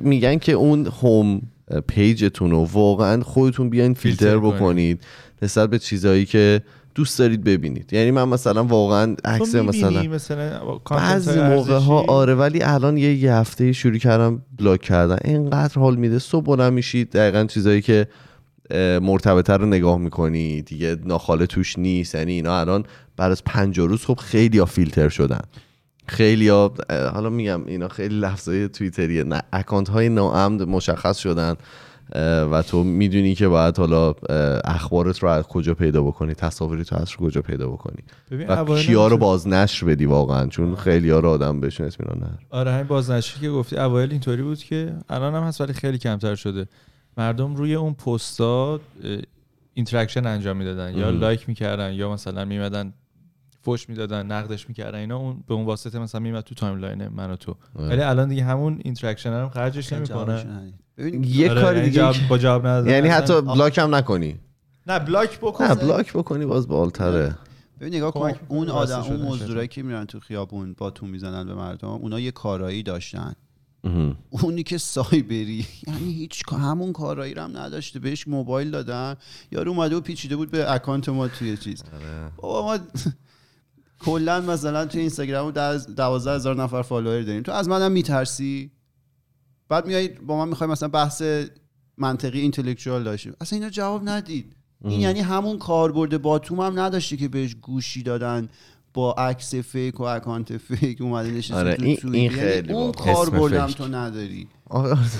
Speaker 1: میگن که اون هوم پیجتون رو واقعا خودتون بیاین فیلتر
Speaker 3: فیلتر کنید.
Speaker 1: بکنید نسبت به چیزهایی که دوست دارید ببینید. یعنی من مثلا واقعا عکس مثلا
Speaker 3: مثلا
Speaker 1: بعضی موقع ها؟ آره ولی الان یه, یه هفته شروع کردم بلاک کردن. اینقدر حال میده. صبح بلند میشید دقیقا چیزایی که مرتبطه رو نگاه می‌کنی. دیگه ناخاله توش نیست. یعنی اینا الان بعد از پنج روز خب خیلی ها فیلتر شدن. خیلی ها حالا میگم اینا خیلی لفظای توییتریه. نه account های ناامن مشخص شدن و تو می‌دونی که باید حالا اخبارت رو از کجا پیدا بکنی تصاویری تو از کجا پیدا بکنی. و کیا رو
Speaker 3: اینطور-
Speaker 1: باز نشر بدی واقعا چون خیلی ها رو آدم بهشون اطمینان نداره.
Speaker 3: آره همین بازنشری که گفتی اوایل اینطوری بود که الان هم هست ولی خیلی کمتر شده. مردم روی اون پستا interaction انجام می‌دادن یا. like می‌کردن یا مثلا میومدن فوش می‌دادن نقدش می‌کردن اینا اون به اون واسطه مثلا میمد تو timeline من و تو.
Speaker 1: آره.
Speaker 3: ولی الان دیگه همون interaction هم خرجش نمی‌کنه.
Speaker 2: ببین
Speaker 1: یه
Speaker 3: آره،
Speaker 1: کاری
Speaker 3: یعنی
Speaker 1: دیگه
Speaker 3: جواب با جواب ندادن.
Speaker 1: یعنی حتی block هم نکنی.
Speaker 3: نه block بکن.
Speaker 1: نه block بکنی باز بهتره
Speaker 2: ببین نگاه کن اون آدم اون مزدورایی که میرن تو خیابون با تو می‌زنن به مردم اونا یه کارایی داشتن. اونی که cyberی یعنی هیچ همون کارایی رو هم نداشته بهش موبایل دادن. یارو اومده و پیچیده بود به account ما توی چیز. بابا ما کلا مثلا توی اینستاگرام دوازده هزار نفر follower داریم. تو از منم میترسی؟ بعد میای با من می‌خوای مثلا بحث منطقی intellectual داشتیم اصلا اینا جواب ندید. این یعنی همون کاربرد باتوم هم نداشته که بهش گوشی دادن با عکس fake و account fake اومده نشسته
Speaker 1: آره،
Speaker 2: تو
Speaker 1: این-. این
Speaker 2: یعنی
Speaker 1: خیلی
Speaker 2: اون
Speaker 1: با-
Speaker 2: کاربرد هم. تو نداری.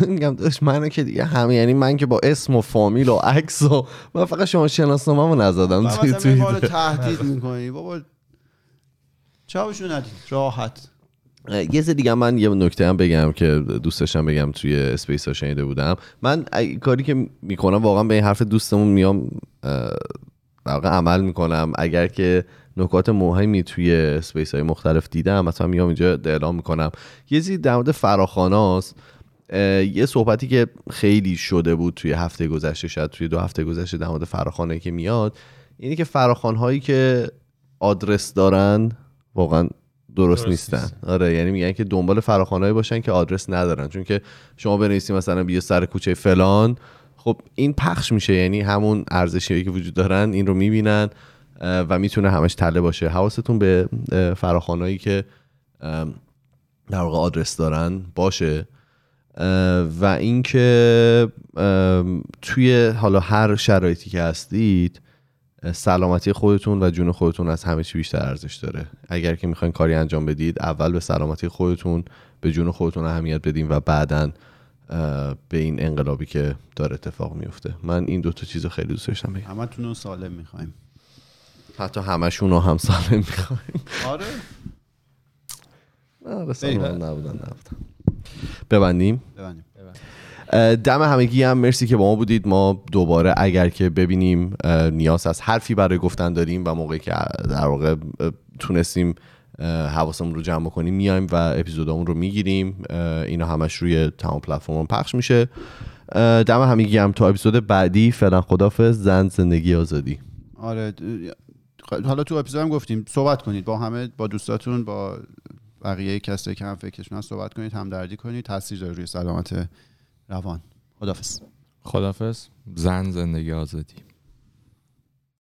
Speaker 1: میگم داشت منو که دیگه همه یعنی من که با اسم و فامیل و عکس و من فقط شما شناسنامه‌مو نزدم
Speaker 2: و
Speaker 1: توی
Speaker 2: مثلا میای ما رو
Speaker 1: توییتر
Speaker 2: تهدید می‌کنی. بابا جوابشون ندید. راحت.
Speaker 1: یه چیز دیگه من یه نکته هم بگم که دوست داشتم بگم توی space ها شنیده بودم. من کاری که می‌کنم واقعا به این حرف دوستمون میام اه، در واقع عمل می‌کنم. اگر که نکات مهمی توی space های مختلف دیدم مثلا میام اینجا اعلام می‌کنم. یه چیزی در مورد فراخاناست. یه صحبتی که خیلی شده بود توی هفته گذشته شاید توی دو هفته گذشته در مورد فراخانه که میاد اینی که فراخوان هایی که آدرس دارن واقعا درست,
Speaker 3: درست
Speaker 1: نیستن.
Speaker 3: نیستن.
Speaker 1: آره یعنی میگن که دنبال فراخوانهایی باشن که آدرس ندارن. چون که شما بنویسی مثلا بیا سر کوچه فلان خب این پخش میشه. یعنی همون ارزشی که وجود دارن این رو می‌بینن و می‌تونه همش تله باشه. حواستون به اه، فراخوانهایی که در واقع آدرس دارن باشه. و اینکه توی حالا هر شرایطی که هستید سلامتی خودتون و جون خودتون از همه چی بیشتر ارزش داره. اگر که می‌خواین کاری انجام بدید اول به سلامتی خودتون به جون خودتون اهمیت بدین و بعدا به این انقلابی که داره اتفاق میفته من این دوتا چیز رو خیلی دوست داشتم بگم.
Speaker 2: همتون رو سالم می‌خوایم.
Speaker 1: حتی همشون رو هم سالم می‌خوایم.
Speaker 2: آره.
Speaker 1: سالم نبودن نبودن. ببندیم.
Speaker 2: ببندیم.
Speaker 1: دم همگی هم. مرسی که با ما بودید. ما دوباره اگر که ببینیم نیاز از حرفی برای گفتن داریم و موقعی که در واقع تونستیم حواسمون رو جمع کنیم میایم و اپیزودامون رو می‌گیریم. اینا همش روی تمام پلتفرم پخش میشه. دم همگی هم. تا اپیزود بعدی. فعلا خدافظ زن زندگی آزادی.
Speaker 2: آره. حالا تو اپیزود هم گفتیم. صحبت کنید با همه با دوستاتون با بقیه کسایی که هم فکرشون صحبت کنید همدردی کنید. تاثیر داره روی سلامت روان. خدافظ
Speaker 3: خدافظ
Speaker 4: زن زندگی آزادی.